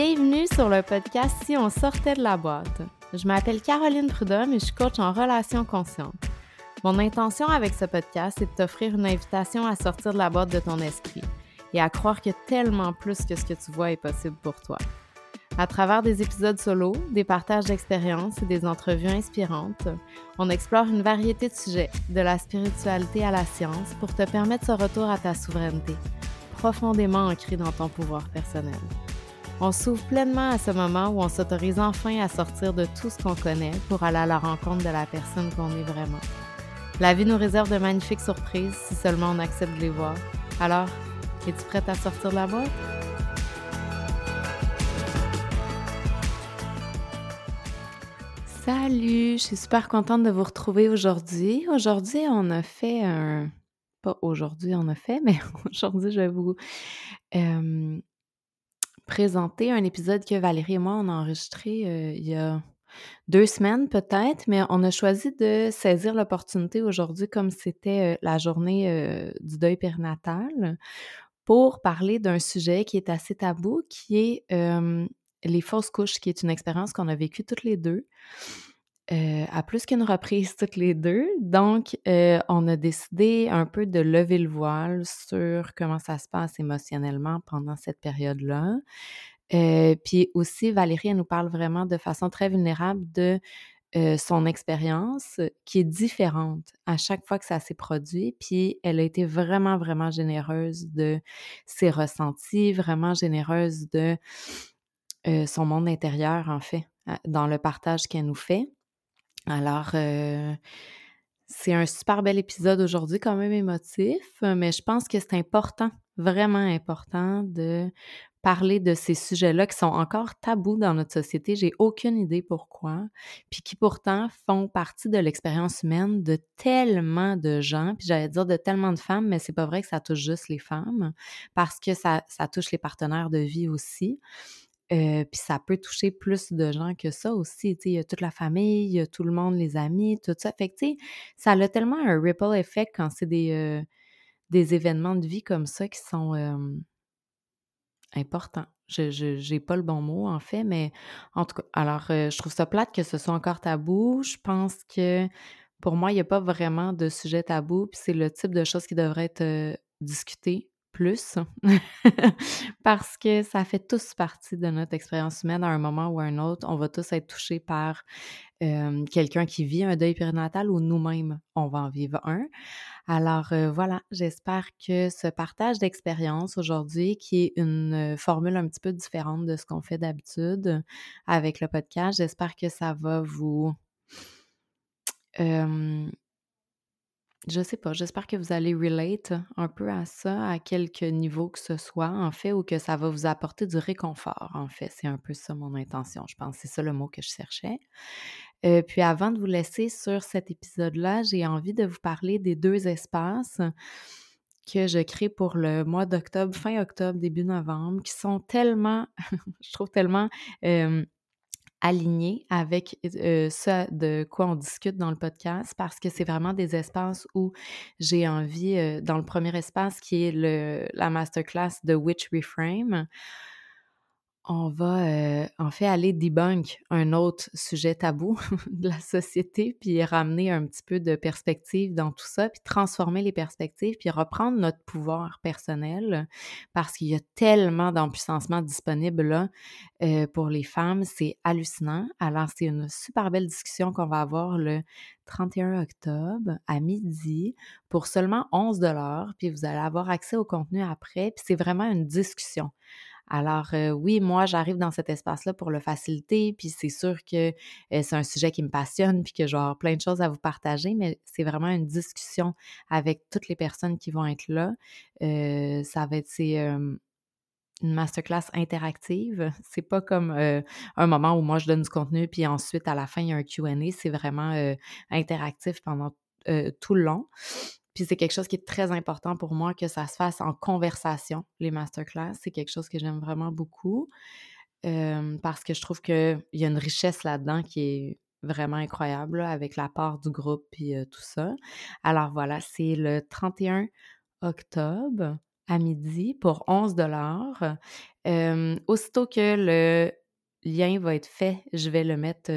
Bienvenue sur le podcast Si on sortait de la boîte. Je m'appelle Caroline Prudhomme et je suis coach en relations conscientes. Mon intention avec ce podcast est de t'offrir une invitation à sortir de la boîte de ton esprit et à croire que tellement plus que ce que tu vois est possible pour toi. À travers des épisodes solo, des partages d'expériences et des entrevues inspirantes, on explore une variété de sujets, de la spiritualité à la science, pour te permettre ce retour à ta souveraineté, profondément ancré dans ton pouvoir personnel. On s'ouvre pleinement à ce moment où on s'autorise enfin à sortir de tout ce qu'on connaît pour aller à la rencontre de la personne qu'on est vraiment. La vie nous réserve de magnifiques surprises si seulement on accepte de les voir. Alors, es-tu prête à sortir de la boîte? Salut, je suis super contente de vous retrouver aujourd'hui. Aujourd'hui, on a fait un... Pas aujourd'hui, on a fait, mais aujourd'hui, je vais vous présenter un épisode que Valérie et moi, on a enregistré euh, il y a deux semaines peut-être, mais on a choisi de saisir l'opportunité aujourd'hui, comme c'était euh, la journée euh, du deuil périnatal, pour parler d'un sujet qui est assez tabou, qui est les fausses couches, qui est une expérience qu'on a vécue toutes les deux. Euh, à plus qu'une reprise toutes les deux. Donc, euh, on a décidé un peu de lever le voile sur comment ça se passe émotionnellement pendant cette période-là. Euh, puis aussi, Valérie, elle nous parle vraiment de façon très vulnérable de son expérience qui est différente à chaque fois que ça s'est produit. Puis elle a été vraiment, vraiment généreuse de ses ressentis, vraiment généreuse de son monde intérieur, en fait, dans le partage qu'elle nous fait. Alors, euh, c'est un super bel épisode aujourd'hui, quand même émotif, mais je pense que c'est important, vraiment important de parler de ces sujets-là qui sont encore tabous dans notre société. J'ai aucune idée pourquoi, puis qui pourtant font partie de l'expérience humaine de tellement de gens, puis j'allais dire de tellement de femmes, mais c'est pas vrai que ça touche juste les femmes, parce que ça touche les partenaires de vie aussi. Puis ça peut toucher plus de gens que ça aussi. Il y a toute la famille, il y a tout le monde, les amis, tout ça. Fait que, ça a tellement un ripple effect quand c'est des, des événements de vie comme ça qui sont importants. Je n'ai pas le bon mot, en fait, mais en tout cas, alors, je trouve ça plate que ce soit encore tabou. Je pense que pour moi, il n'y a pas vraiment de sujet tabou, puis c'est le type de choses qui devrait être discuté plus parce que ça fait tous partie de notre expérience humaine à un moment ou à un autre. On va tous être touchés par quelqu'un qui vit un deuil périnatal ou nous-mêmes, on va en vivre un. Alors voilà, j'espère que ce partage d'expérience aujourd'hui, qui est une formule un petit peu différente de ce qu'on fait d'habitude avec le podcast, j'espère que ça va vous je sais pas, j'espère que vous allez relate un peu à ça, à quelque niveau que ce soit, en fait, ou que ça va vous apporter du réconfort, en fait. C'est un peu ça mon intention, je pense. C'est ça le mot que je cherchais. Euh, puis avant de vous laisser sur cet épisode-là, j'ai envie de vous parler des deux espaces que je crée pour le mois d'octobre, fin octobre, début novembre, qui sont tellement, je trouve tellement aligné avec ça de quoi on discute dans le podcast parce que c'est vraiment des espaces où j'ai envie, dans le premier espace qui est le, la masterclass de Witch Reframe, on va euh, en fait aller debunk un autre sujet tabou de la société, puis ramener un petit peu de perspective dans tout ça, puis transformer les perspectives, puis reprendre notre pouvoir personnel, parce qu'il y a tellement d'empuissancement disponible euh, pour les femmes, c'est hallucinant. Alors c'est une super belle discussion qu'on va avoir le 31 octobre à midi pour seulement 11 dollars, puis vous allez avoir accès au contenu après, puis c'est vraiment une discussion. Alors oui, moi, j'arrive dans cet espace-là pour le faciliter, puis c'est sûr que c'est un sujet qui me passionne, puis que j'ai plein de choses à vous partager, mais c'est vraiment une discussion avec toutes les personnes qui vont être là. ça va être une masterclass interactive. C'est pas comme un moment où moi je donne du contenu, puis ensuite à la fin il y a un Q&A. C'est vraiment interactif pendant tout le long. Puis c'est quelque chose qui est très important pour moi que ça se fasse en conversation, les masterclass. C'est quelque chose que j'aime vraiment beaucoup parce que je trouve qu'il y a une richesse là-dedans qui est vraiment incroyable avec la part du groupe et tout ça. Alors voilà, c'est le 31 octobre à midi pour 11 euh, Aussitôt que le lien va être fait, je vais le mettre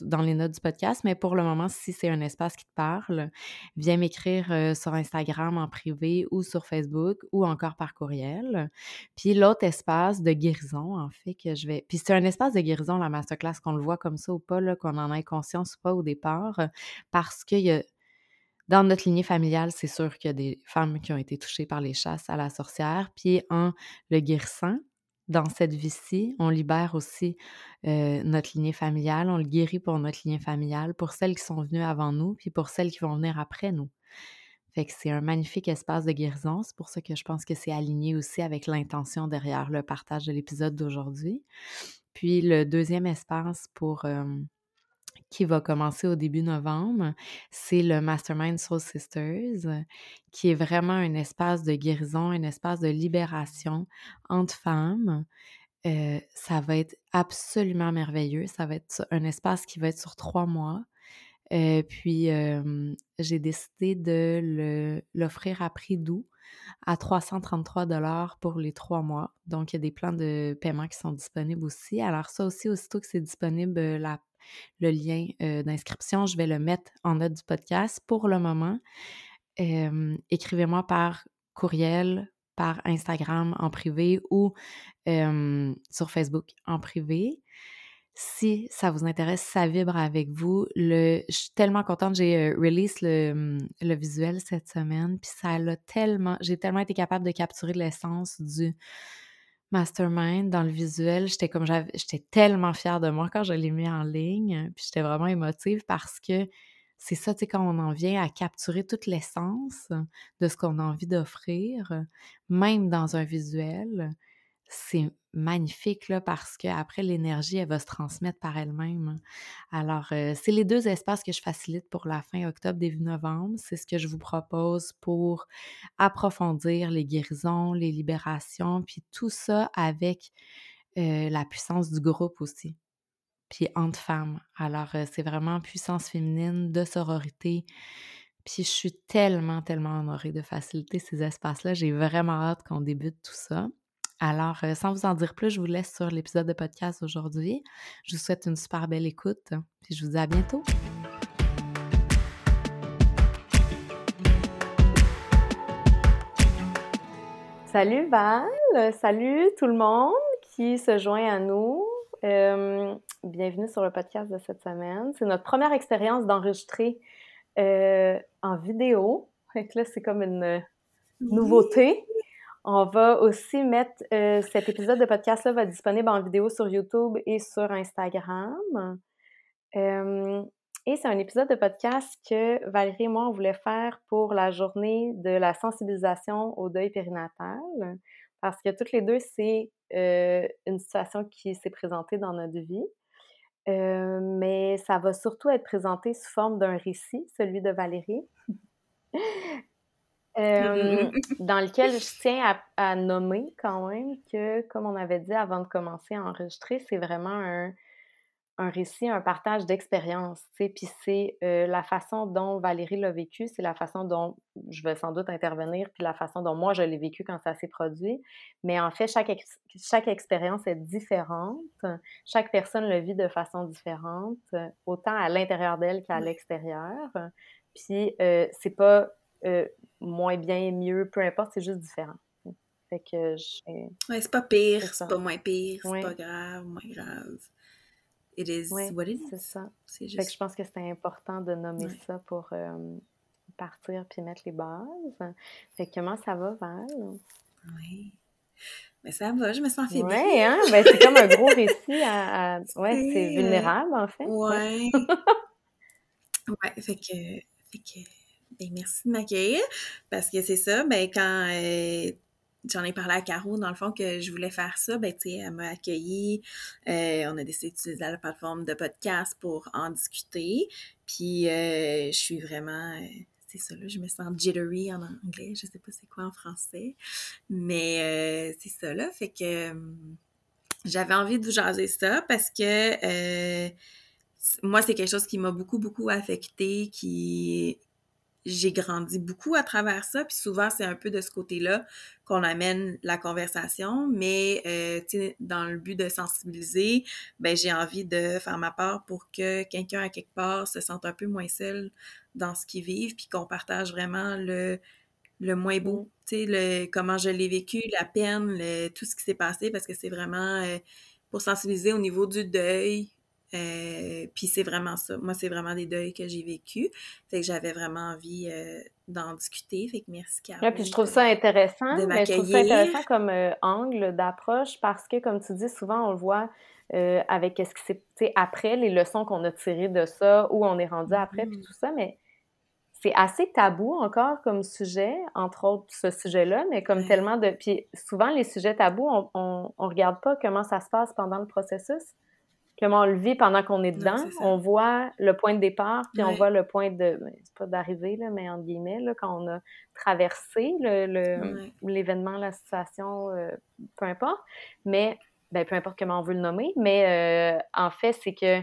dans les notes du podcast. Mais pour le moment, si c'est un espace qui te parle, viens m'écrire sur Instagram en privé ou sur Facebook ou encore par courriel. Puis l'autre espace de guérison, en fait, que je vais. Puis c'est un espace de guérison, la masterclass, qu'on le voit comme ça ou pas, qu'on en ait conscience ou pas au départ, parce qu'il y a dans notre lignée familiale, c'est sûr qu'il y a des femmes qui ont été touchées par les chasses à la sorcière. Puis en le guérissant, dans cette vie-ci, on libère aussi notre lignée familiale, on le guérit pour notre lignée familiale, pour celles qui sont venues avant nous, puis pour celles qui vont venir après nous. Fait que c'est un magnifique espace de guérison. C'est pour ça que je pense que c'est aligné aussi avec l'intention derrière le partage de l'épisode d'aujourd'hui. Puis le deuxième espace pour qui va commencer au début novembre, c'est le Mastermind Soul Sisters, qui est vraiment un espace de guérison, un espace de libération entre femmes. Euh, ça va être absolument merveilleux. Ça va être un espace qui va être sur trois mois. Euh, puis, j'ai décidé de l'offrir à prix doux à 333 dollars pour les trois mois. Donc, il y a des plans de paiement qui sont disponibles aussi. Alors, ça aussi, aussitôt que c'est disponible, la le lien d'inscription, je vais le mettre en note du podcast. Pour le moment, écrivez-moi par courriel, par Instagram en privé ou sur Facebook en privé. Si ça vous intéresse, ça vibre avec vous. Je suis tellement contente, j'ai release le, le, visuel cette semaine, puis ça l'a tellement, j'ai tellement été capable de capturer l'essence du, mastermind dans le visuel, j'étais tellement fière de moi quand je l'ai mis en ligne, puis j'étais vraiment émotive parce que c'est ça, tu quand on en vient à capturer toute l'essence de ce qu'on a envie d'offrir, même dans un visuel, c'est magnifique là, parce qu'après, l'énergie, elle va se transmettre par elle-même. Alors, euh, c'est les deux espaces que je facilite pour la fin octobre, début novembre. C'est ce que je vous propose pour approfondir les guérisons, les libérations, puis tout ça avec euh, la puissance du groupe aussi. Puis entre femmes. Alors, euh, c'est vraiment puissance féminine, de sororité. Puis je suis tellement, tellement honorée de faciliter ces espaces-là. J'ai vraiment hâte qu'on débute tout ça. Alors, euh, sans vous en dire plus, je vous laisse sur l'épisode de podcast aujourd'hui. Je vous souhaite une super belle écoute, puis je vous dis à bientôt. Salut Val, salut tout le monde qui se joint à nous. Euh, bienvenue sur le podcast de cette semaine. C'est notre première expérience d'enregistrer euh, en vidéo. Donc là, c'est comme une nouveauté. On va aussi mettre euh, cet épisode de podcast-là va être disponible en vidéo sur YouTube et sur Instagram. Euh, et c'est un épisode de podcast que Valérie et moi, on voulait faire pour la journée de la sensibilisation au deuil périnatal. Parce que toutes les deux, c'est euh, une situation qui s'est présentée dans notre vie. mais ça va surtout être présenté sous forme d'un récit, celui de Valérie. Euh, dans lequel je tiens à, nommer quand même que, comme on avait dit avant de commencer à enregistrer, c'est vraiment un, un, récit, un partage d'expérience. Puis c'est euh, la façon dont Valérie l'a vécu, c'est la façon dont je vais sans doute intervenir, puis la façon dont moi je l'ai vécu quand ça s'est produit. Mais en fait, chaque, chaque expérience est différente. Chaque personne le vit de façon différente, autant à l'intérieur d'elle qu'à l'extérieur. Puis euh, c'est pas euh, moins bien, mieux, peu importe, c'est juste différent. Fait que Ouais, c'est pas pire, c'est pas moins pire, c'est pas grave, moins grave. It is what it is. C'est ça. Fait que je pense que c'est important de nommer ça pour euh, partir puis mettre les bases. Fait que comment ça va, Val? Oui. Mais ça va, je me sens faible. Oui, hein? Ben, c'est comme un gros récit à. Ouais, c'est vulnérable, en fait. Ouais. ouais, fait que. Fait que ben, merci de m'accueillir parce que c'est ça, ben, quand euh, j'en ai parlé à Caro, dans le fond, que je voulais faire ça, ben, tu sais, elle m'a accueilli. Euh, on a décidé d'utiliser la plateforme de podcast pour en discuter. Puis, euh, je suis vraiment c'est ça, là, je me sens jittery en anglais, je sais pas c'est quoi en français, mais c'est ça, là, fait que j'avais envie de vous jaser ça parce que moi, c'est quelque chose qui m'a beaucoup, beaucoup affecté, qui, j'ai grandi beaucoup à travers ça, puis souvent c'est un peu de ce côté-là qu'on amène la conversation, mais euh, dans le but de sensibiliser, ben j'ai envie de faire ma part pour que quelqu'un à quelque part se sente un peu moins seul dans ce qu'il vit, puis qu'on partage vraiment le le moins beau, mm. tu sais, le comment je l'ai vécu, la peine, le, tout ce qui s'est passé, parce que c'est vraiment euh, pour sensibiliser au niveau du deuil, euh, puis c'est vraiment ça. Moi, c'est vraiment des deuils que j'ai vécu. Fait que j'avais vraiment envie euh, d'en discuter. Fait que merci. Ouais, puis je trouve ça intéressant. mais je trouve ça intéressant comme euh, angle d'approche parce que, comme tu dis, souvent, on le voit avec ce qui s'est après, les leçons qu'on a tirées de ça, où on est rendu après, puis mm-hmm. tout ça. Mais c'est assez tabou encore comme sujet, entre autres ce sujet-là, mais comme tellement de... Puis souvent, les sujets tabous, on, on regarde pas comment ça se passe pendant le processus comment on le vit pendant qu'on est dedans. on voit le point de départ, puis on voit le point de, ben, c'est pas d'arrivée, là, mais entre guillemets, là, quand on a traversé l'événement, la situation, euh, peu importe. Mais, ben, peu importe comment on veut le nommer, mais euh, en fait, c'est que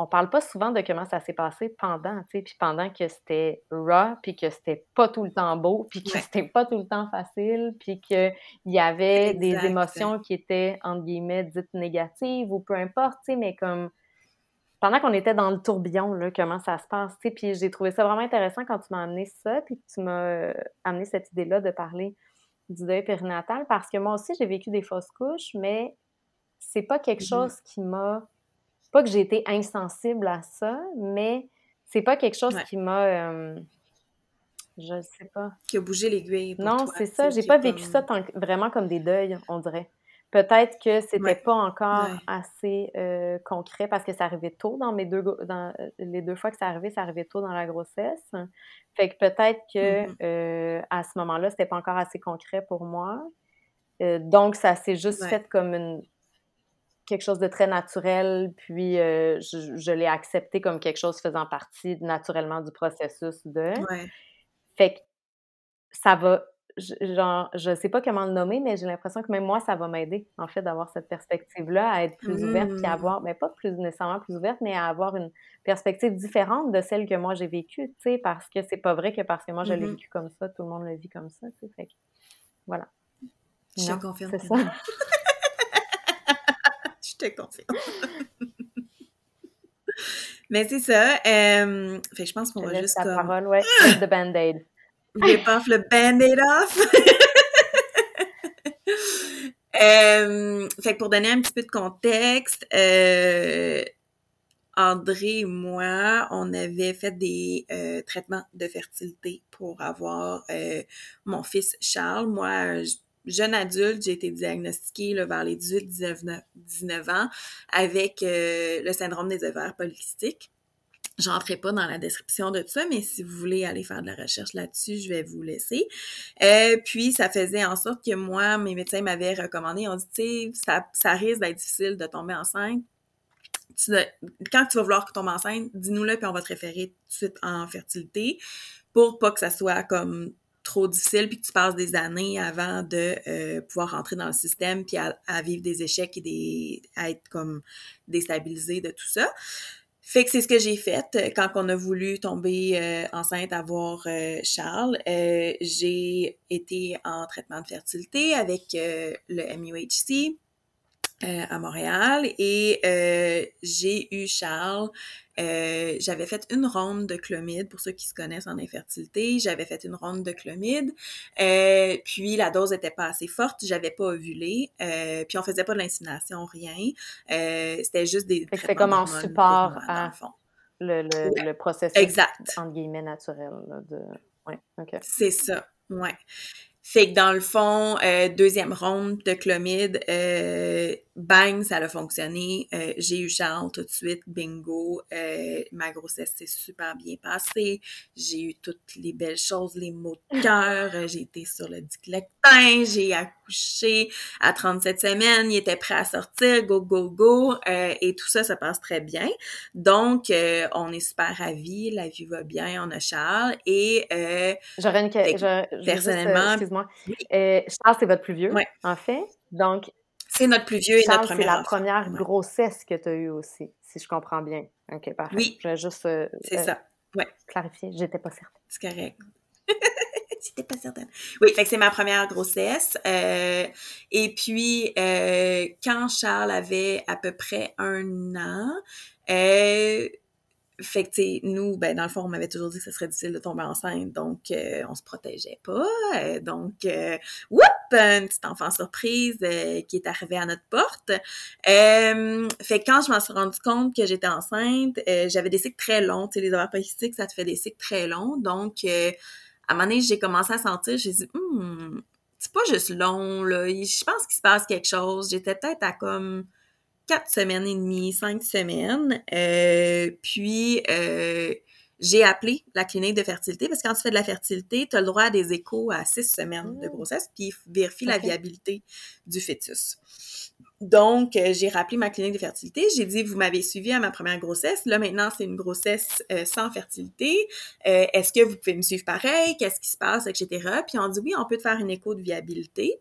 on parle pas souvent de comment ça s'est passé pendant, tu sais, puis pendant que c'était raw, puis que c'était pas tout le temps beau, puis que c'était pas tout le temps facile, puis qu'il y avait des émotions qui étaient, entre guillemets, dites négatives ou peu importe, tu sais, mais comme pendant qu'on était dans le tourbillon, là, comment ça se passe, tu sais, puis j'ai trouvé ça vraiment intéressant quand tu m'as amené ça, puis tu m'as euh, amené cette idée-là de parler du deuil périnatal, parce que moi aussi, j'ai vécu des fausses couches, mais c'est pas quelque mm-hmm. chose qui m'a pas que j'ai été insensible à ça, mais c'est pas quelque chose qui m'a. Euh, je sais pas. Qui a bougé l'aiguille. Non, c'est ça. J'ai pas vécu ça vraiment comme des deuils, on dirait. Peut-être que c'était pas encore assez euh, concret parce que ça arrivait tôt dans mes deux dans les deux fois que ça arrivait, ça arrivait tôt dans la grossesse. Fait que peut-être que mm-hmm. euh, à ce moment-là, c'était pas encore assez concret pour moi. donc ça s'est juste fait comme une quelque chose de très naturel, puis euh, je, l'ai accepté comme quelque chose faisant partie naturellement du processus de. Fait que ça va, genre, je sais pas comment le nommer, mais j'ai l'impression que même moi, ça va m'aider, en fait, d'avoir cette perspective-là, à être plus ouverte, puis à mmh. avoir, mais pas plus nécessairement plus ouverte, mais à avoir une perspective différente de celle que moi j'ai vécue, tu sais, parce que c'est pas vrai que parce que moi je l'ai mmh vécu comme ça, tout le monde le vit comme ça, tu sais. Fait que, voilà. Je confirme. C'est ça. te confirme. Mais c'est ça. Euh, fait je pense qu'on va juste comme... parole, ouais. the band-aid. Rip off le band-aid off. euh, fait que pour donner un petit peu de contexte, euh, André et moi, on avait fait des traitements de fertilité pour avoir mon fils Charles. Moi, jeune adulte, j'ai été diagnostiquée vers les 18-19 ans avec euh, le syndrome des ovaires polycystiques. J'entrerai pas dans la description de ça, mais si vous voulez aller faire de la recherche là-dessus, je vais vous laisser. Euh, puis, ça faisait en sorte que moi, mes médecins m'avaient recommandé, on dit, tu sais, ça risque d'être difficile de tomber enceinte. quand tu vas vouloir tomber enceinte, dis-nous-le, puis on va te référer tout de suite en fertilité pour pas que ça soit comme trop difficile puis que tu passes des années avant de euh, pouvoir rentrer dans le système puis à, vivre des échecs et des à être comme déstabilisé de tout ça. Fait que c'est ce que j'ai fait euh, quand on a voulu tomber euh, enceinte, avoir Charles. j'ai été en traitement de fertilité avec le MUHC à Montréal et j'ai eu Charles euh, j'avais fait une ronde de clomide, pour ceux qui se connaissent en infertilité, j'avais fait une ronde de clomide, euh, puis la dose était pas assez forte, j'avais pas ovulé, euh, puis on faisait pas de l'insémination, rien, c'était juste des C'est comme en support à le, le, le, processus, exact. entre guillemets, naturel. de... ouais, OK. C'est ça, ouais. Fait que dans le fond, deuxième ronde de clomide, bang, ça a fonctionné. Euh, j'ai eu Charles tout de suite, bingo. Euh, ma grossesse s'est super bien passée. J'ai eu toutes les belles choses, les mots de cœur. Euh, j'ai été sur le J'ai accouché à 37 semaines. Il était prêt à sortir. Go, go, go. et tout ça, ça passe très bien. Donc, on est super ravis. La vie va bien. On a Charles. Et... J'aurais une question. Personnellement... Excuse-moi. Charles, c'est votre plus vieux, en fait. Donc, c'est notre plus vieux et notre première. C'est la première grossesse que tu as eue aussi, si je comprends bien. OK, parfait. Oui. Je juste. Euh, c'est euh, ça. Ouais. Clarifier, j'étais pas certaine. C'est correct. J'étais pas certaine. Oui, fait que c'est ma première grossesse. Euh, et puis, euh, quand Charles avait à peu près un an, euh, fait que, tu nous, ben, dans le fond, on m'avait toujours dit que ce serait difficile de tomber enceinte, donc on se protégeait pas. Donc, whoop, une petite enfant surprise qui est arrivée à notre porte. fait que quand je m'en suis rendu compte que j'étais enceinte, j'avais des cycles très longs. Tu sais, les ovaires polycystiques, ça te fait des cycles très longs. Donc, à un moment donné, j'ai commencé à sentir, j'ai dit, hmm, c'est pas juste long, là. Je pense qu'il se passe quelque chose. J'étais peut-être à comme quatre semaines et demie, cinq semaines. Euh, puis, euh, j'ai appelé la clinique de fertilité parce que quand tu fais de la fertilité, tu as le droit à des échos à six semaines de mmh. grossesse, puis vérifie la viabilité du fœtus. Donc, euh, j'ai rappelé ma clinique de fertilité. J'ai dit, vous m'avez suivi à ma première grossesse. Là, maintenant, c'est une grossesse sans fertilité. Est-ce que vous pouvez me suivre pareil? Qu'est-ce qui se passe, etc. Puis on dit, oui, on peut te faire une écho de viabilité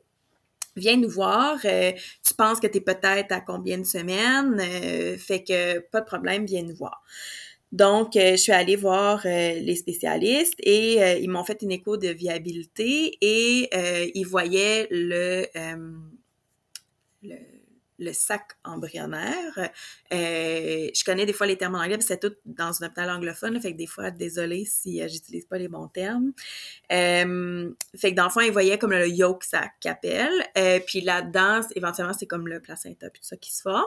viens nous voir. Euh, tu penses que tu es peut-être à combien de semaines? Euh, fait que pas de problème, viens nous voir. Donc, euh, je suis allée voir les spécialistes et ils m'ont fait une écho de viabilité et ils voyaient le, le le sac embryonnaire. Euh, je connais des fois les termes en anglais, mais c'est tout dans un hôpital anglophone, fait que des fois, désolée si euh, j'utilise pas les bons termes. Euh, fait que dans le fond, ils voyaient comme le yolk sac qu'appelle. Puis là-dedans, éventuellement, c'est comme le placenta puis tout ça qui se forme.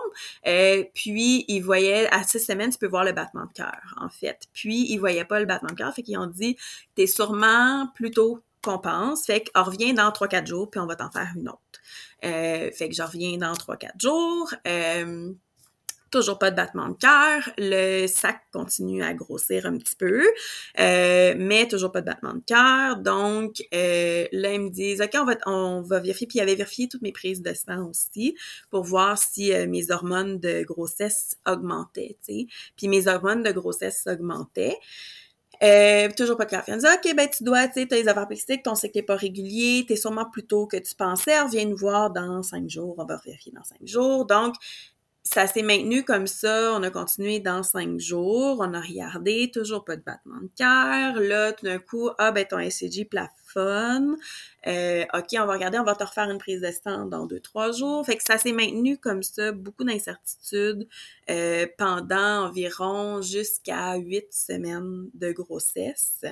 Puis ils voyaient, à six semaines, tu peux voir le battement de cœur, en fait. Puis ils voyaient pas le battement de cœur, fait qu'ils ont dit, t'es sûrement plutôt qu'on pense. Fait qu'on revient dans 3-4 jours, puis on va t'en faire une autre. Euh, fait que je reviens dans 3-4 jours. Euh, toujours pas de battement de cœur. Le sac continue à grossir un petit peu, euh, mais toujours pas de battement de cœur. Donc, là, ils me disent, OK, on va, on va vérifier. Puis, ils vérifié toutes mes prises de sang aussi pour voir si mes hormones de grossesse augmentaient, tu sais. Puis, mes hormones de grossesse augmentaient. Euh, toujours pas de dit, OK, ben, tu dois, tu sais, t'as les affaires plastiques, ton cycle n'est pas régulier, t'es sûrement plus tôt que tu pensais, reviens nous voir dans cinq jours, on va vérifier dans cinq jours. Donc, ça s'est maintenu comme ça. On a continué dans cinq jours. On a regardé, toujours pas de battement de cœur. Là, tout d'un coup, ah, ben, ton SCG Euh, OK, on va regarder, on va te refaire une prise de sang dans deux, trois jours. Fait que ça s'est maintenu comme ça, beaucoup d'incertitudes euh, pendant environ jusqu'à huit semaines de grossesse.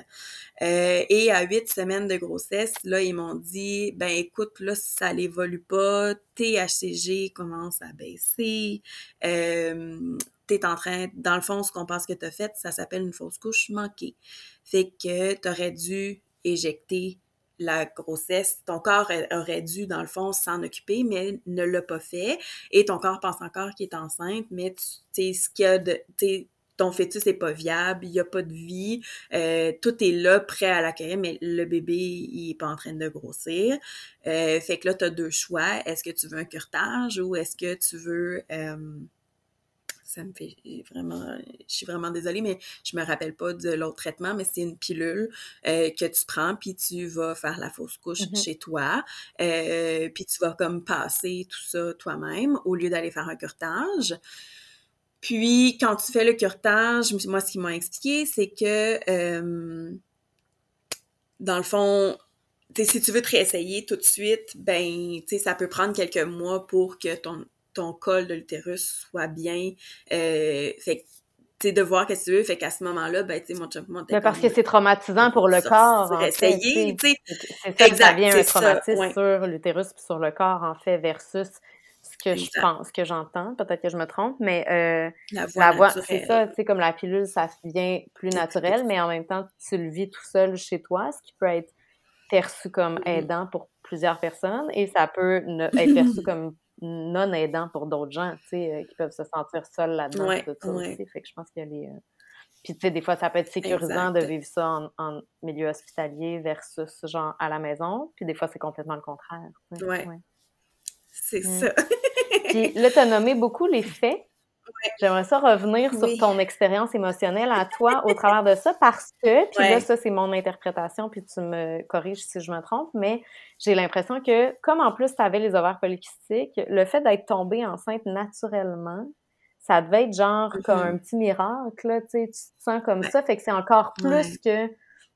Euh, et à huit semaines de grossesse, là, ils m'ont dit, ben écoute, là, si ça n'évolue pas, THCG commence à baisser. T'es en train, dans le fond, ce qu'on pense que tu as fait, ça s'appelle une fausse couche manquée. Fait que tu aurais dû éjecter la grossesse, ton corps aurait dû, dans le fond, s'en occuper, mais ne l'a pas fait. Et ton corps pense encore qu'il est enceinte, mais tu sais, ce qu'il y a de. Ton fœtus n'est pas viable, il n'y a pas de vie, euh, tout est là, prêt à l'accueillir, mais le bébé, il n'est pas en train de grossir. Euh, fait que là, tu as deux choix. Est-ce que tu veux un curtage ou est-ce que tu veux. Euh, ça me fait vraiment, je suis vraiment désolée, mais je me rappelle pas de l'autre traitement, mais c'est une pilule euh, que tu prends, puis tu vas faire la fausse couche mm-hmm. chez toi, euh, puis tu vas comme passer tout ça toi-même au lieu d'aller faire un curtage. Puis, quand tu fais le curtage, moi, ce qu'ils m'ont expliqué, c'est que, euh, dans le fond, si tu veux te réessayer tout de suite, ben, ça peut prendre quelques mois pour que ton, ton col de l'utérus soit bien. Euh, fait tu de voir qu'est-ce que tu veux, fait qu'à ce moment-là, ben, tu sais, mon chum, Mais parce que c'est traumatisant pour le corps, essayer, tu sais. C'est ça, ça vient un traumatisme sur l'utérus puis sur le corps, en fait, versus ce que je pense, que j'entends. Peut-être que je me trompe, mais euh, la voix, c'est ça, tu sais, comme la pilule, ça devient plus naturel, mais en même temps, tu le vis tout seul chez toi, ce qui peut être perçu comme mm-hmm. aidant pour plusieurs personnes et ça peut être perçu comme non aidant pour d'autres gens, tu sais, euh, qui peuvent se sentir seuls là-dedans. tout ça aussi. Fait que je pense qu'il y a les... Euh, puis, tu sais, des fois, ça peut être sécurisant de vivre ça en, milieu hospitalier versus, genre, à la maison. Puis, des fois, c'est complètement le contraire. Oui. Ouais. C'est mmh. ça. Puis là, tu as nommé beaucoup les faits. J'aimerais ça revenir sur ton expérience émotionnelle à toi au travers de ça parce que, puis là, ça, c'est mon interprétation, puis tu me corriges si je me trompe, mais j'ai l'impression que, comme en plus, tu avais les ovaires polykystiques, le fait d'être tombée enceinte naturellement, ça devait être genre comme mm-hmm. un petit miracle, là, tu sais, tu te sens comme ça, fait que c'est encore plus que,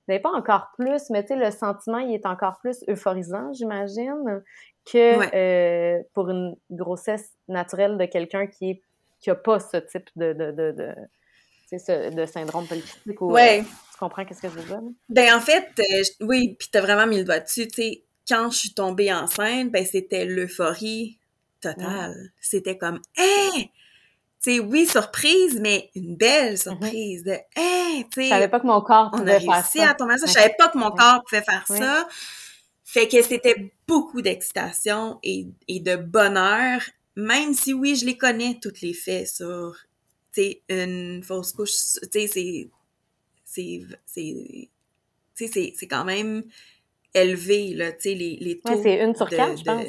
ben pas encore plus, mais tu sais, le sentiment, il est encore plus euphorisant, j'imagine, que euh, pour une grossesse naturelle de quelqu'un qui est qui a pas ce type de, de, de, de ce, de syndrome polycystique ou ouais. tu comprends qu'est-ce que je veux dire? Ben en fait, euh, oui, puis t'as vraiment mis le doigt dessus, tu sais, quand je suis tombée enceinte, ben c'était l'euphorie totale. C'était comme, hé! sais, oui, surprise, mais une belle mm-hmm. surprise de hey, tu sais. Je savais pas que mon corps pouvait faire ça. à tomber ça. Je savais pas que mon corps pouvait faire ça. Fait que c'était beaucoup d'excitation et, et, de bonheur, même si oui, je les connais, toutes les faits sur, une fausse couche, tu sais, c'est, c'est, c'est, c'est quand même élevé, là, tu sais, les, les taux. Ouais, c'est une sur quatre, je pense.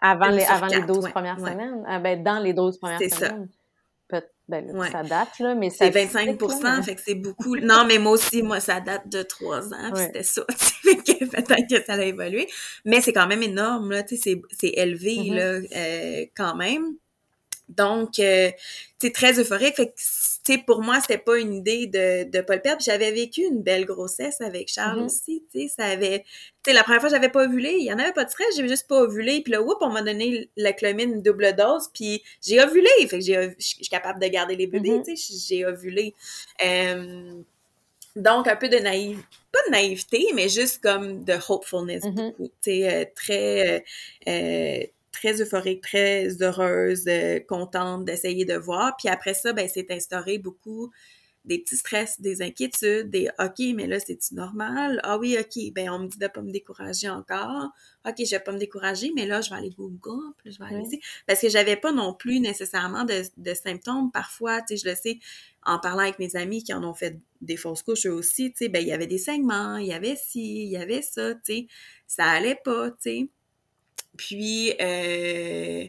Avant les, avant les 12 premières semaines. Ah, ben, dans les 12 premières semaines. C'est ça. Ben, ça date, là, mais c'est 25 fait que c'est beaucoup. Non, mais moi aussi, moi, ça date de trois ans, puis c'était ça. fait que peut-être que ça a évolué. Mais c'est quand même énorme, là, tu sais, c'est élevé, mm-hmm. là, euh, quand même. Donc, euh, c'est très euphorique. Fait que, pour moi, c'était pas une idée de, de pas le perdre. J'avais vécu une belle grossesse avec Charles mm-hmm. aussi, tu sais, ça avait... Tu sais, la première fois, j'avais pas ovulé, il y en avait pas de stress, j'avais juste pas ovulé. Puis là, oups, on m'a donné la clomine double dose, puis j'ai ovulé. Fait que je suis capable de garder les bébés, mm-hmm. tu sais, j'ai ovulé. Euh, donc, un peu de naïveté, pas de naïveté, mais juste comme de hopefulness mm-hmm. beaucoup. Tu sais, euh, très... Euh, très euphorique, très heureuse, euh, contente d'essayer de voir. Puis après ça, ben, c'est instauré beaucoup des petits stress, des inquiétudes, des OK, mais là, c'est-tu normal? Ah oui, OK, ben on me dit de pas me décourager encore. OK, je vais pas me décourager, mais là, je vais aller Google, puis je vais aller ici. Parce que j'avais pas non plus nécessairement de, de symptômes. Parfois, tu sais, je le sais, en parlant avec mes amis qui en ont fait des fausses couches eux aussi, tu sais, ben il y avait des saignements, il y avait ci, il y avait ça, tu sais. Ça allait pas, tu sais. Puis, euh,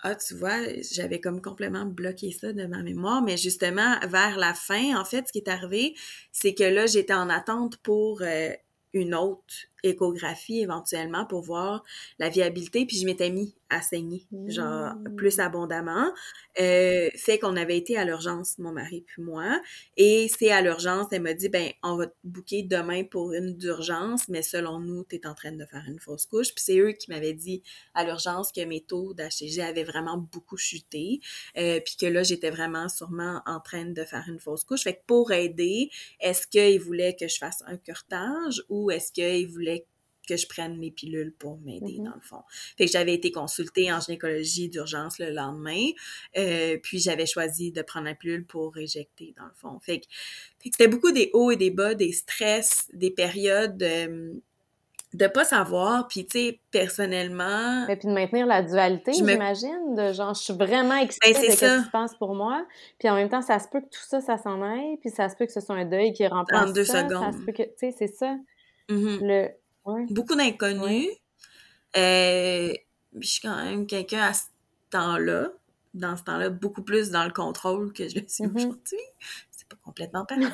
ah, tu vois, j'avais comme complètement bloqué ça de ma mémoire, mais justement, vers la fin, en fait, ce qui est arrivé, c'est que là, j'étais en attente pour euh, une autre échographie éventuellement pour voir la viabilité, puis je m'étais mis à saigner, genre plus mmh. abondamment. Euh, fait qu'on avait été à l'urgence, mon mari puis moi, et c'est à l'urgence, elle m'a dit, ben on va te booker demain pour une d'urgence, mais selon nous, tu es en train de faire une fausse couche. Puis c'est eux qui m'avaient dit à l'urgence que mes taux d'HCG avaient vraiment beaucoup chuté, euh, puis que là, j'étais vraiment sûrement en train de faire une fausse couche. Fait que pour aider, est-ce qu'ils voulaient que je fasse un curtage ou est-ce qu'ils voulaient que je prenne mes pilules pour m'aider, mm-hmm. dans le fond. Fait que j'avais été consultée en gynécologie d'urgence le lendemain, euh, puis j'avais choisi de prendre la pilule pour éjecter, dans le fond. Fait que, c'était beaucoup des hauts et des bas, des stress, des périodes... de de pas savoir, puis tu sais, personnellement... Et puis de maintenir la dualité, j'imagine, de genre, je suis vraiment ben, excitée de ce qui se passe pour moi, puis en même temps, ça se peut que tout ça, ça s'en aille, puis ça se peut que ce soit un deuil qui remplace en deux secondes. ça se peut que, tu sais, c'est ça. Mm-hmm. Le, Beaucoup d'inconnus. Euh, je suis quand même quelqu'un à ce temps-là, dans ce temps-là, beaucoup plus dans le contrôle que je le suis mm-hmm. aujourd'hui. C'est pas complètement parti.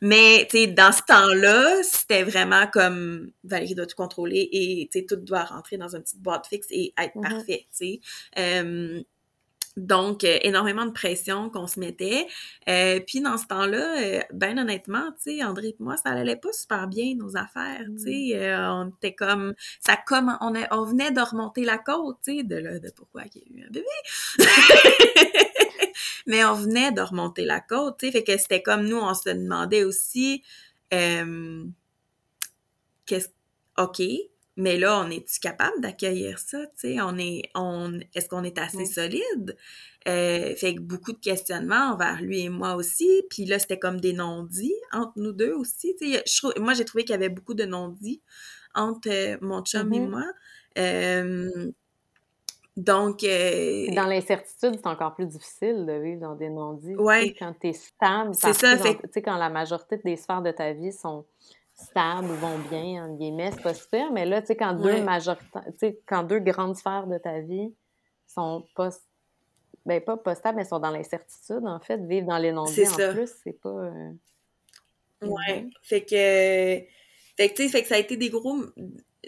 Mais, tu sais, dans ce temps-là, c'était vraiment comme Valérie doit tout contrôler et, tu sais, tout doit rentrer dans une petite boîte fixe et être mm-hmm. parfait, tu sais. Euh, donc, euh, énormément de pression qu'on se mettait. Euh, puis dans ce temps-là, euh, ben honnêtement, tu sais, André et moi, ça allait pas super bien nos affaires, tu sais. Mm. Euh, on était comme, ça comme, on, on venait de remonter la côte, tu sais, de, là, de pourquoi il y a eu un bébé. Mais on venait de remonter la côte, tu sais. Fait que c'était comme nous, on se demandait aussi, qu'est-ce, OK, mais là, on est-tu capable d'accueillir ça? On est, on, est-ce qu'on est assez solide? Euh, fait que beaucoup de questionnements envers lui et moi aussi. Puis là, c'était comme des non-dits entre nous deux aussi. Je, moi, j'ai trouvé qu'il y avait beaucoup de non-dits entre euh, mon chum et mm-hmm. moi. Euh, donc. dans l'incertitude, c'est encore plus difficile de vivre dans des non-dits. Ouais. Quand tu es stable, c'est ça. Fait... sais quand la majorité des sphères de ta vie sont stables ou vont bien, en guillemets, c'est pas super. Mais là, tu sais, quand deux quand deux grandes sphères de ta vie sont pas, ben pas, pas stables, mais sont dans l'incertitude, en fait, vivre dans les non-dits en plus, c'est pas. Euh, ouais. Fait que. Fait que, tu sais, fait que ça a été des gros.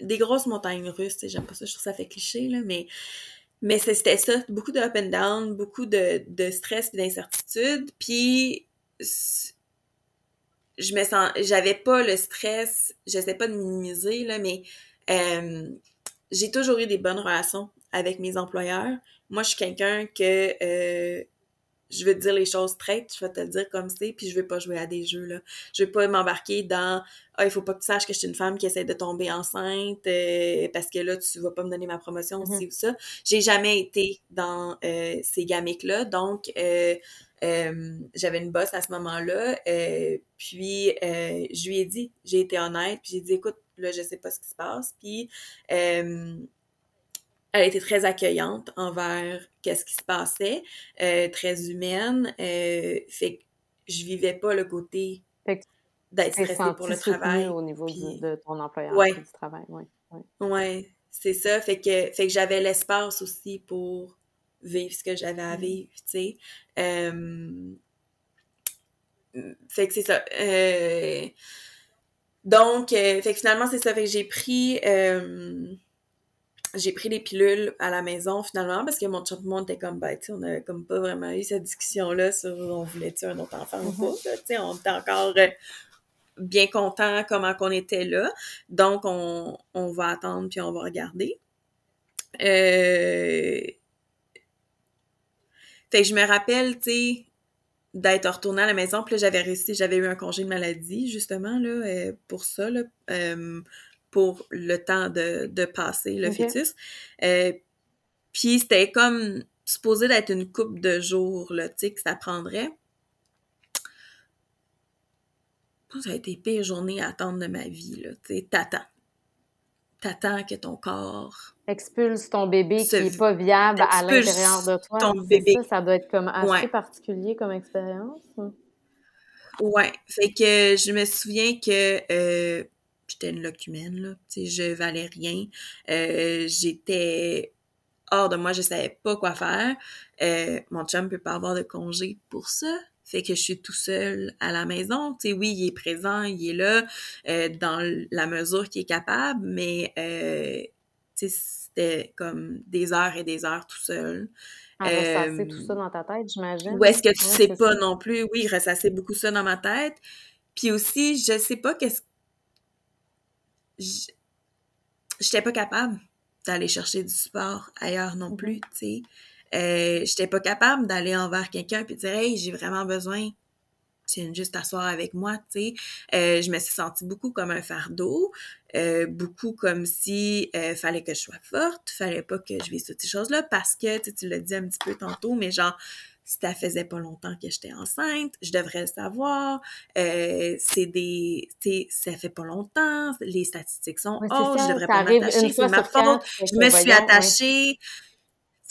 Des grosses montagnes russes, j'aime pas ça, je trouve ça fait cliché, là, mais mais c'était ça, beaucoup de up and down, beaucoup de, de stress et d'incertitude. Puis je me sens, j'avais pas le stress, j'essaie pas de minimiser, là, mais euh, j'ai toujours eu des bonnes relations avec mes employeurs. Moi, je suis quelqu'un que euh, je veux te dire les choses straight, je vais te le dire comme c'est, puis je veux pas jouer à des jeux, là. Je veux pas m'embarquer dans « Ah, il faut pas que tu saches que je suis une femme qui essaie de tomber enceinte euh, parce que là, tu vas pas me donner ma promotion, mm-hmm. ou ça. » J'ai jamais été dans ces gamiques-là, donc euh, j'avais une bosse à ce moment-là, puis je lui ai dit, j'ai été honnête, puis j'ai dit « Écoute, là, je sais pas ce qui se passe. » Puis elle était très accueillante envers qu'est-ce qui se passait, euh, très humaine. Euh, fait que je vivais pas le côté d'être stressée pour le travail. au niveau de ton employeur ouais. du travail, oui. Ouais, ouais c'est ça. Fait que, fait que j'avais l'espace aussi pour vivre ce que j'avais à mmh. vivre, tu sais. Euh, fait que c'est ça. Euh, donc, fait que finalement, c'est ça. Fait que j'ai pris j'ai pris les pilules à la maison finalement parce que mon chum était comme ben tu on avait comme pas vraiment eu cette discussion là sur on voulait tu un autre enfant ou pas mm-hmm. tu sais on était encore euh, bien content comment qu'on était là donc on, on va attendre puis on va regarder euh... fait que je me rappelle tu sais d'être retournée à la maison puis là j'avais réussi j'avais eu un congé de maladie justement là euh, pour ça là euh, pour le temps de, de passer le fœtus. Euh, puis c'était comme supposé d'être une coupe de jours, là, tu sais, que ça prendrait. Ça a été pire journée à attendre de ma vie, là, tu sais, t'attends. T'attends que ton corps... Expulse ton bébé qui n'est pas viable à l'intérieur de toi. Ton bébé. Ça, ça doit être comme assez particulier comme expérience. Hein? Ouais, fait que je me souviens que euh, j'étais une locumène, là. Tu sais, je valais rien. Euh, j'étais hors de moi, je savais pas quoi faire. Euh, mon chum peut pas avoir de congé pour ça. Fait que je suis tout seul à la maison. Tu sais, oui, il est présent, il est là, euh, dans la mesure qu'il est capable, mais tu sais, c'était comme des heures et des heures tout seul. À ressasser tout ça dans ta tête, j'imagine. Ou est-ce que tu sais pas non plus? Oui, ressasser beaucoup ça dans ma tête. Puis aussi, je sais pas qu'est-ce j'étais pas capable d'aller chercher du support ailleurs non plus, tu sais. Euh, j'étais pas capable d'aller envers quelqu'un puis dire hey j'ai vraiment besoin viens juste t'asseoir avec moi tu sais. Euh, je me suis sentie beaucoup comme un fardeau euh, beaucoup comme si euh, fallait que je sois forte fallait pas que je vive toutes ces choses là parce que tu l'as dit un petit peu tantôt mais genre si ça faisait pas longtemps que j'étais enceinte, je devrais le savoir. Euh, c'est des, ça fait pas longtemps, les statistiques sont hautes, je devrais pas m'attacher, c'est ma faute, je me suis attachée,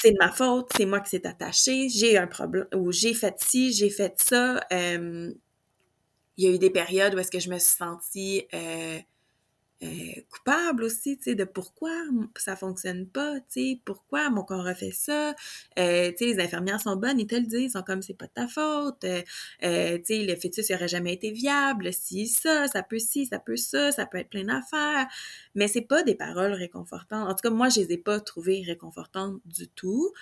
c'est de ma faute, c'est moi qui s'est attachée, j'ai un problème, ou j'ai fait ci, j'ai fait ça. Euh, il y a eu des périodes où est-ce que je me suis sentie euh, euh, coupable aussi, tu sais, de pourquoi ça fonctionne pas, tu sais, pourquoi mon corps a fait ça. Euh, tu sais, les infirmières sont bonnes, ils te le disent, ils sont comme c'est pas de ta faute. Euh, tu sais, le fœtus n'aurait jamais été viable, si ça, ça peut ci, ça peut ça, ça peut être plein d'affaires. Mais c'est pas des paroles réconfortantes. En tout cas, moi, je les ai pas trouvées réconfortantes du tout.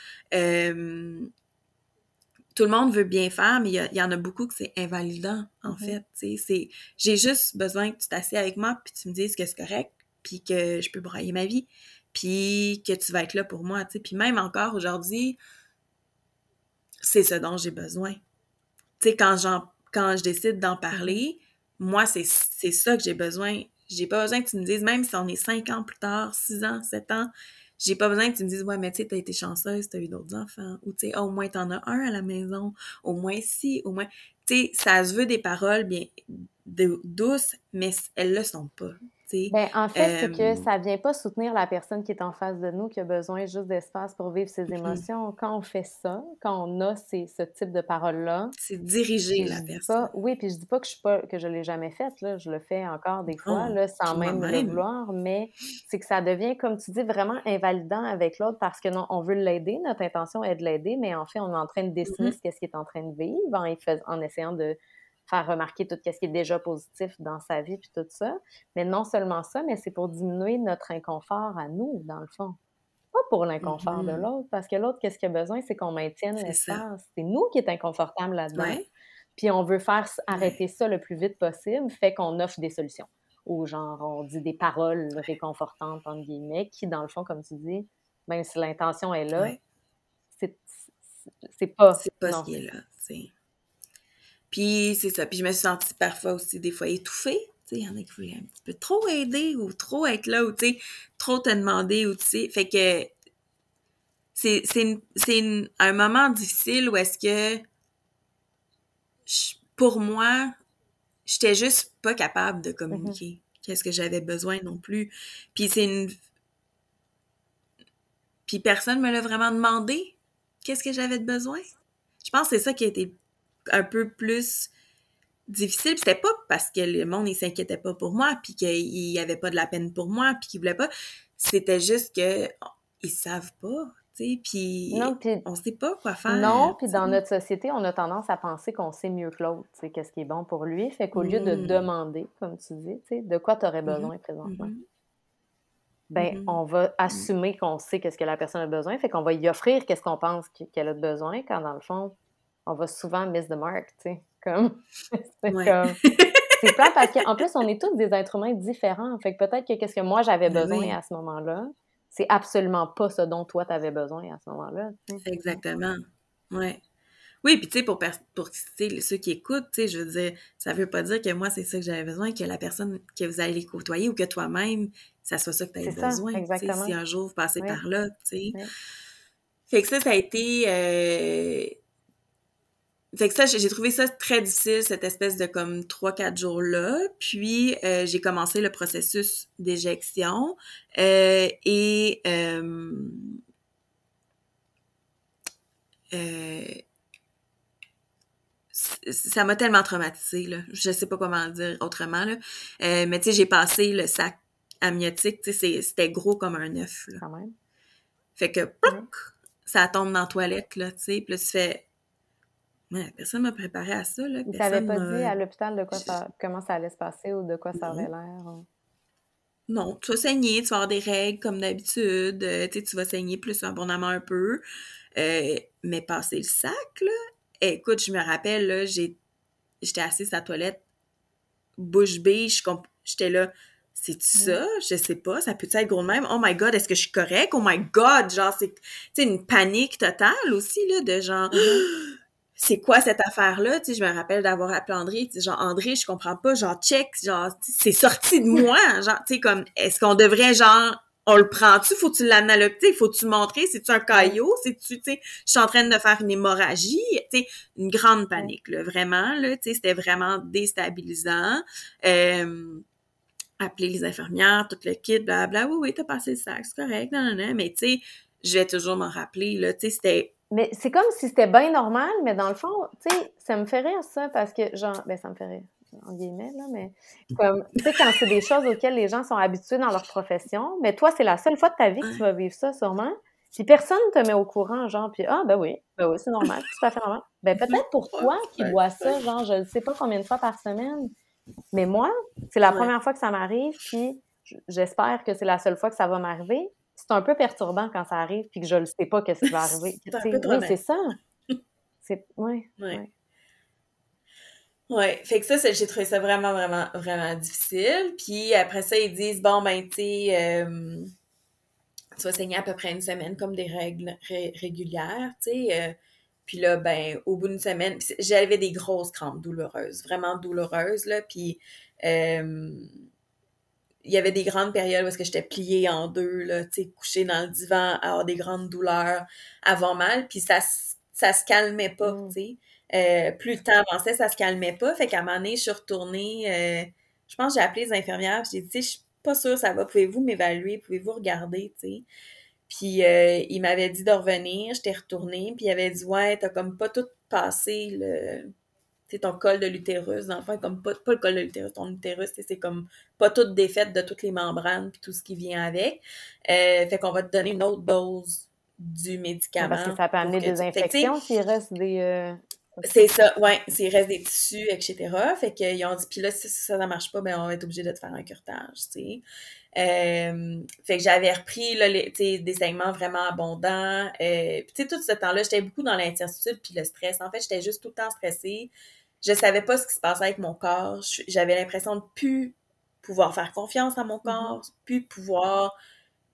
Tout le monde veut bien faire, mais il y, en a beaucoup que c'est invalidant, en fait. C'est, j'ai juste besoin que tu t'assieds avec moi, puis tu me dises que c'est correct, puis que je peux brailler ma vie, puis que tu vas être là pour moi. Puis même encore aujourd'hui, c'est ce dont j'ai besoin. Tu sais, quand, quand je décide d'en parler, moi, c'est, c'est ça que j'ai besoin. J'ai pas besoin que tu me dises, même si on est cinq ans plus tard, six ans, sept ans, j'ai pas besoin que tu me dises, ouais, mais tu sais, t'as été chanceuse, t'as eu d'autres enfants. Ou, tu sais, au moins t'en as un à la maison. Au moins si, au moins. Tu sais, ça se veut des paroles bien douces, mais elles le sont pas. Ben, en fait, c'est que ça vient pas soutenir la personne qui est en face de nous, qui a besoin juste d'espace pour vivre ses émotions. Quand on fait ça, quand on a ces, ce type de paroles-là... C'est diriger la personne. oui, puis je dis pas que je suis pas que je l'ai jamais faite, là, je le fais encore des fois, là, sans même, le vouloir, mais c'est que ça devient, comme tu dis, vraiment invalidant avec l'autre parce que non, on veut l'aider, notre intention est de l'aider, mais en fait, on est en train de dessiner mm-hmm. ce qu'il est en train de vivre en, en essayant de faire remarquer tout ce qui est déjà positif dans sa vie, puis tout ça. Mais non seulement ça, mais c'est pour diminuer notre inconfort à nous, dans le fond. Pas pour l'inconfort de mm-hmm. l'autre, parce que l'autre, qu'est-ce qu'il a besoin? C'est qu'on maintienne l'espace. C'est nous qui est inconfortable là-dedans. Puis on veut faire arrêter ça le plus vite possible, fait qu'on offre des solutions. Ou genre, on dit des paroles réconfortantes, entre guillemets, qui, dans le fond, comme tu dis, ben, si l'intention est là, c'est pas... C'est pas ce qui est là, Puis c'est ça. Puis je me suis sentie parfois aussi des fois étouffée. Il y en a qui voulaient un petit peu trop aider ou trop être là ou trop te demander ou tu sais. Fait que c'est un moment difficile où est-ce que pour moi, j'étais juste pas capable de communiquer. Mm-hmm. Qu'est-ce que j'avais besoin non plus. Puis c'est une. Puis personne me l'a vraiment demandé. Qu'est-ce que j'avais de besoin? Je pense que c'est ça qui a été un peu plus difficile. C'était pas parce que le monde, il s'inquiétait pas pour moi, puis qu'il y avait pas de la peine pour moi, puis qu'il voulait pas. C'était juste que ils savent pas puis on sait pas quoi faire. Non, puis dans notre société, on a tendance à penser qu'on sait mieux que l'autre, qu'est-ce qui est bon pour lui. Fait qu'au lieu de mm. demander, comme tu dis, de quoi tu aurais mm-hmm. besoin présentement, mm-hmm. ben mm-hmm. on va assumer qu'on sait qu'est-ce que la personne a besoin, fait qu'on va y offrir qu'est-ce qu'on pense qu'elle a besoin, quand dans le fond, on va souvent miss the mark, tu sais, comme... c'est pas parce qu'en plus, on est tous des êtres humains différents, fait que peut-être que qu'est-ce que moi j'avais ben besoin à ce moment-là, c'est absolument pas ce dont toi, tu avais besoin à ce moment-là. Exactement. Ouais. Oui, puis tu sais, pour, pour ceux qui écoutent, tu sais, je veux dire, ça veut pas dire que moi, c'est ça que j'avais besoin, que la personne que vous allez côtoyer ou que toi-même, ça soit ça que tu as besoin. Exactement. Si un jour vous passez par là, tu sais. Fait que ça, ça a été. Euh, fait que ça, j'ai trouvé ça très difficile, cette espèce de comme 3-4 jours-là. Puis, euh, j'ai commencé le processus d'éjection. Euh, et euh, ça m'a tellement traumatisée, là. Je sais pas comment dire autrement, là. mais tu sais, j'ai passé le sac amniotique, tu sais, c'était gros comme un œuf, là. Quand même. Fait que, ça tombe dans la toilette, là, tu sais. Puis là, tu fais Personne m'a préparé à ça. Là. Tu n'avais pas dit à l'hôpital de quoi ça, comment ça allait se passer ou de quoi ça avait l'air? Non, tu vas saigner, tu vas avoir des règles comme d'habitude, euh, tu vas saigner plus abondamment un peu. Euh, mais passer le sac, là, écoute, je me rappelle, là, j'étais assise à la toilette, bouche bée, j'étais là, c'est ça? Je sais pas, ça peut être gros de même? Oh my god, est-ce que je suis correct? Oh my god, genre, c'est une panique totale aussi, là, de genre, mm-hmm c'est quoi cette affaire-là? Tu sais, je me rappelle d'avoir appelé André, tu sais, genre, André, je comprends pas, genre, check, genre, c'est sorti de moi, genre, tu sais, comme, est-ce qu'on devrait, genre, on le prend-tu? Faut-tu l'analyser? Faut-tu montrer? C'est-tu un caillot? C'est-tu, tu sais, je suis en train de faire une hémorragie? Tu sais, une grande panique, là, vraiment, là, tu sais, c'était vraiment déstabilisant. Euh, appeler les infirmières, tout le kit, blablabla. Oui, oui, t'as passé le sac, c'est correct, non, non, non. Mais, tu sais, je vais toujours m'en rappeler, là, tu sais, c'était mais c'est comme si c'était bien normal, mais dans le fond, tu sais, ça me fait rire ça parce que, genre, ben ça me fait rire, en guillemets, là, mais comme, tu sais, quand c'est des choses auxquelles les gens sont habitués dans leur profession, mais toi, c'est la seule fois de ta vie que tu vas vivre ça, sûrement. Si personne te met au courant, genre, puis ah, ben oui, ben oui, c'est normal, tout à fait normal. Ben peut-être pour toi qui vois ça, genre, je ne sais pas combien de fois par semaine, mais moi, c'est la première fois que ça m'arrive, puis j'espère que c'est la seule fois que ça va m'arriver c'est un peu perturbant quand ça arrive puis que je ne sais pas qu'est-ce qui va arriver. oui, c'est ça. C'est ouais, ouais. Ouais, fait que ça, j'ai trouvé ça vraiment, vraiment, vraiment difficile. Puis après ça, ils disent, bon, ben, tu sais, euh, tu vas saigner à peu près une semaine comme des règles régulières, tu sais. Euh, puis là, ben, au bout d'une semaine, j'avais des grosses crampes douloureuses, vraiment douloureuses, là. Puis, euh, il y avait des grandes périodes où est-ce que j'étais pliée en deux, là, tu sais, couchée dans le divan, avoir des grandes douleurs, avoir mal, puis ça, ça se calmait pas, mm. tu sais. Euh, plus le temps avançait, ça se calmait pas. Fait qu'à un moment donné, je suis retournée, euh, je pense que j'ai appelé les infirmières, j'ai dit, tu sais, je suis pas sûre, ça va, pouvez-vous m'évaluer, pouvez-vous regarder, tu sais? Puis euh, il m'avait dit de revenir, j'étais retournée, puis il avait dit, ouais, t'as comme pas tout passé, le c'est ton col de l'utérus, dans le fond, comme pas, pas le col de l'utérus, ton utérus, c'est comme pas toute défaite de toutes les membranes puis tout ce qui vient avec. Euh, fait qu'on va te donner une autre dose du médicament. parce que ça peut amener des infections s'il reste des... Euh, C'est ça, ouais. Il reste des tissus, etc. Fait qu'ils ont dit, puis là, si ça ne marche pas, ben on va être obligé de te faire un curtage, tu sais. Euh, fait que j'avais repris là, les, des segments vraiment abondants. Euh, tu sais, tout ce temps-là, j'étais beaucoup dans l'incertitude puis le stress. En fait, j'étais juste tout le temps stressée. Je savais pas ce qui se passait avec mon corps. J'avais l'impression de plus pouvoir faire confiance à mon mm-hmm. corps, plus pouvoir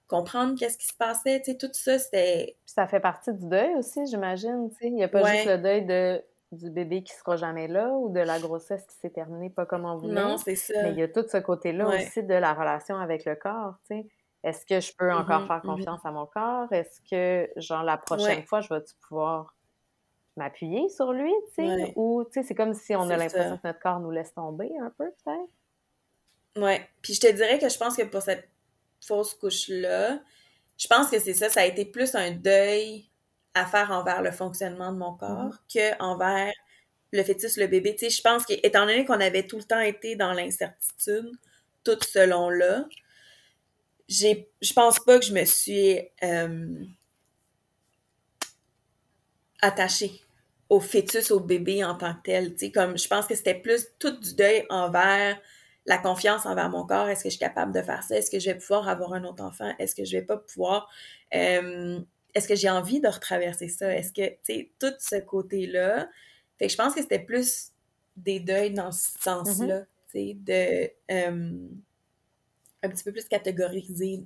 comprendre qu'est-ce qui se passait. Tu sais, tout ça, c'était... Ça fait partie du deuil aussi, j'imagine. Tu sais, il n'y a pas juste le deuil de du bébé qui sera jamais là ou de la grossesse qui s'est terminée pas comme on voulait. Non, c'est ça. Mais il y a tout ce côté-là aussi de la relation avec le corps, tu sais. Est-ce que je peux encore mm-hmm, faire mm-hmm. confiance à mon corps? Est-ce que, genre, la prochaine fois, je vais pouvoir m'appuyer sur lui, tu sais? Ou, tu sais, c'est comme si on a l'impression que notre corps nous laisse tomber un peu, peut-être? Ouais. Puis je te dirais que je pense que pour cette fausse couche-là, je pense que c'est ça, ça a été plus un deuil à faire envers le fonctionnement de mon mm-hmm. corps que envers le fœtus, le bébé. Tu sais, je pense qu'étant donné qu'on avait tout le temps été dans l'incertitude, tout selon là, j'ai, je pense pas que je me suis euh, attachée au fœtus, au bébé en tant que tel. Comme je pense que c'était plus tout du deuil envers la confiance envers mon corps. Est-ce que je suis capable de faire ça? Est-ce que je vais pouvoir avoir un autre enfant? Est-ce que je vais pas pouvoir euh, est-ce que j'ai envie de retraverser ça? Est-ce que, tu sais, tout ce côté-là. Fait que je pense que c'était plus des deuils dans ce sens-là, mm-hmm. tu sais, de euh, un petit peu plus catégoriser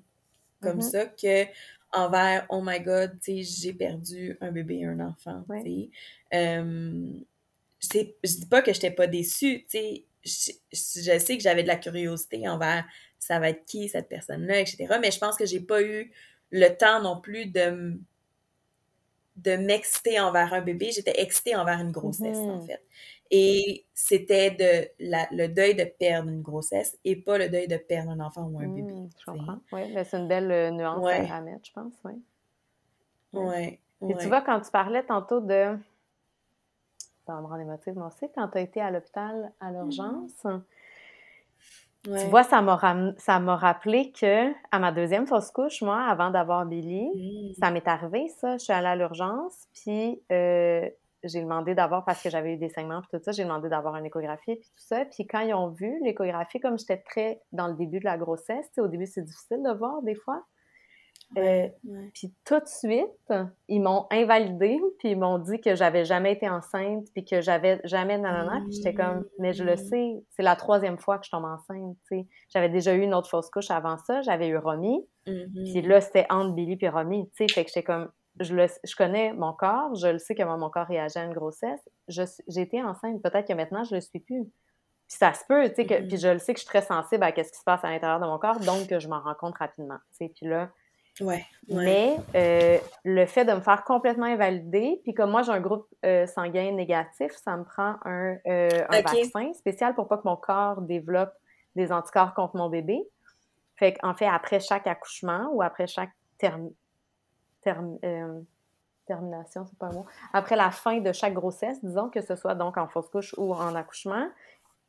comme mm-hmm. ça que envers oh my god, tu sais, j'ai perdu un bébé et un enfant, tu sais. Euh, je dis pas que j'étais pas déçue, tu sais. Je, je, sais que j'avais de la curiosité envers ça va être qui cette personne-là, etc. Mais je pense que j'ai pas eu le temps non plus de, de m'exciter envers un bébé. J'étais excitée envers une grossesse, en mm-hmm. fait. Et c'était de le deuil de perdre une grossesse et pas le deuil de perdre un enfant ou un bébé. Mm, je comprends. Oui, mais c'est une belle euh, nuance à mettre, je pense. Oui. Oui. Et tu vois, quand tu parlais tantôt de. Ça va me rendre émotive, moi aussi, quand tu as été à l'hôpital à l'urgence. Tu vois, ça m'a rappelé que à ma deuxième fausse couche, moi, avant d'avoir Billy, mmh. ça m'est arrivé, ça. Je suis allée à l'urgence, puis euh, j'ai demandé d'avoir, parce que j'avais eu des saignements, puis tout ça, j'ai demandé d'avoir une échographie, puis tout ça. Puis quand ils ont vu l'échographie, comme j'étais très dans le début de la grossesse, au début, c'est difficile de voir des fois. Euh, puis tout de suite, ils m'ont invalidée, puis ils m'ont dit que j'avais jamais été enceinte, puis que j'avais jamais nanana. Puis j'étais comme, mais je le sais, c'est la troisième fois que je tombe enceinte. sais. J'avais déjà eu une autre fausse couche avant ça, j'avais eu Romy, mmh puis là c'était entre Billy puis Romy. Fait que j'étais comme, je, le, je connais mon corps, je le sais comment mon corps réagit à une grossesse. J'ai été enceinte, peut-être que maintenant je le suis plus. Puis ça se peut, tu sais, que, puis je le sais que je suis très sensible à ce qui se passe à l'intérieur de mon corps, donc je m'en rends compte rapidement. Puis là, Ouais, Mais euh, le fait de me faire complètement invalider, puis comme moi j'ai un groupe euh, sanguin négatif, ça me prend un, euh, vaccin spécial pour pas que mon corps développe des anticorps contre mon bébé. Fait qu'en fait, après chaque accouchement ou après chaque terme, termination, c'est pas un mot, après la fin de chaque grossesse, disons que ce soit donc en fausse couche ou en accouchement,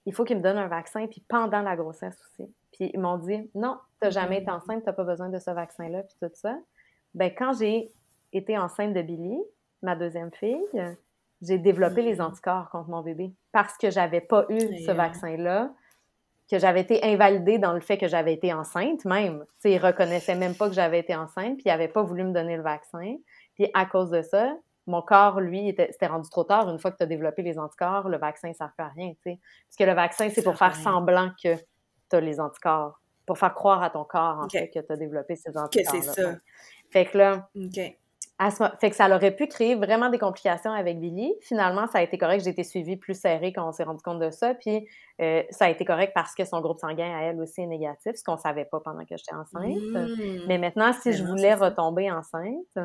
il faut qu'ils me donnent un vaccin, puis pendant la grossesse aussi. Puis ils m'ont dit non, tu n'as jamais été enceinte, tu n'as pas besoin de ce vaccin-là, puis tout ça. Ben quand j'ai été enceinte de Billy, ma deuxième fille, j'ai développé les anticorps contre mon bébé parce que j'avais pas eu ce vaccin-là, que j'avais été invalidée dans le fait que j'avais été enceinte même. T'sais, ils reconnaissaient même pas que j'avais été enceinte, puis ils n'avaient pas voulu me donner le vaccin. Puis à cause de ça, mon corps, lui, c'était rendu trop tard. Une fois que tu as développé les anticorps, le vaccin, ça ne sert à rien. sais. Parce que le vaccin, c'est pour faire semblant que tu as les anticorps, pour faire croire à ton corps, en fait, que tu as développé ces anticorps. Que c'est ça. Fait que là, fait que ça aurait pu créer vraiment des complications avec Billy. Finalement, ça a été correct. J'ai été suivie plus serrée quand on s'est rendu compte de ça. Puis euh, ça a été correct parce que son groupe sanguin à elle aussi est négatif, ce qu'on savait pas pendant que j'étais enceinte. Mmh. Mais maintenant, si je voulais retomber enceinte,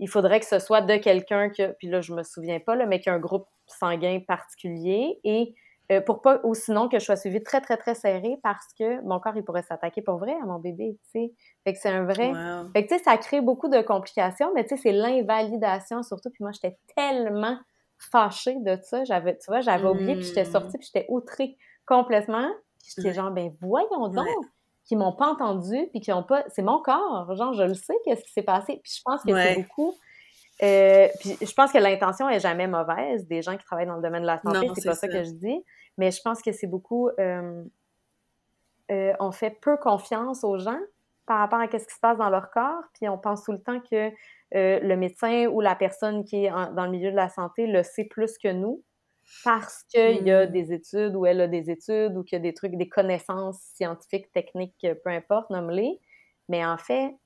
il faudrait que ce soit de quelqu'un que, puis là, je me souviens pas, là, mais qui a un groupe sanguin particulier et euh, pour pas, ou sinon que je sois suivie très, très, très serrée parce que mon corps, il pourrait s'attaquer pour vrai à mon bébé, tu sais. Fait que c'est un vrai... Fait que, tu sais, ça crée beaucoup de complications, mais tu sais, c'est l'invalidation surtout. Puis moi, j'étais tellement fâchée de ça. J'avais, tu vois, j'avais oublié, puis j'étais sortie, puis j'étais outrée complètement. Puis j'étais genre, ben voyons donc! Qui m'ont pas entendu puis qui ont pas c'est mon corps genre je le sais qu'est-ce qui s'est passé puis je pense que c'est beaucoup Euh, puis je pense que l'intention est jamais mauvaise des gens qui travaillent dans le domaine de la santé, c'est pas ça. que je dis, mais je pense que c'est beaucoup euh, euh, on fait peu confiance aux gens par rapport à ce qui se passe dans leur corps, puis on pense tout le temps que le médecin ou la personne qui est dans le milieu de la santé le sait plus que nous parce qu'il y a des études ou elle a des études ou qu'il y a des trucs, des connaissances scientifiques, techniques, peu importe, nomme-les. Mais en fait,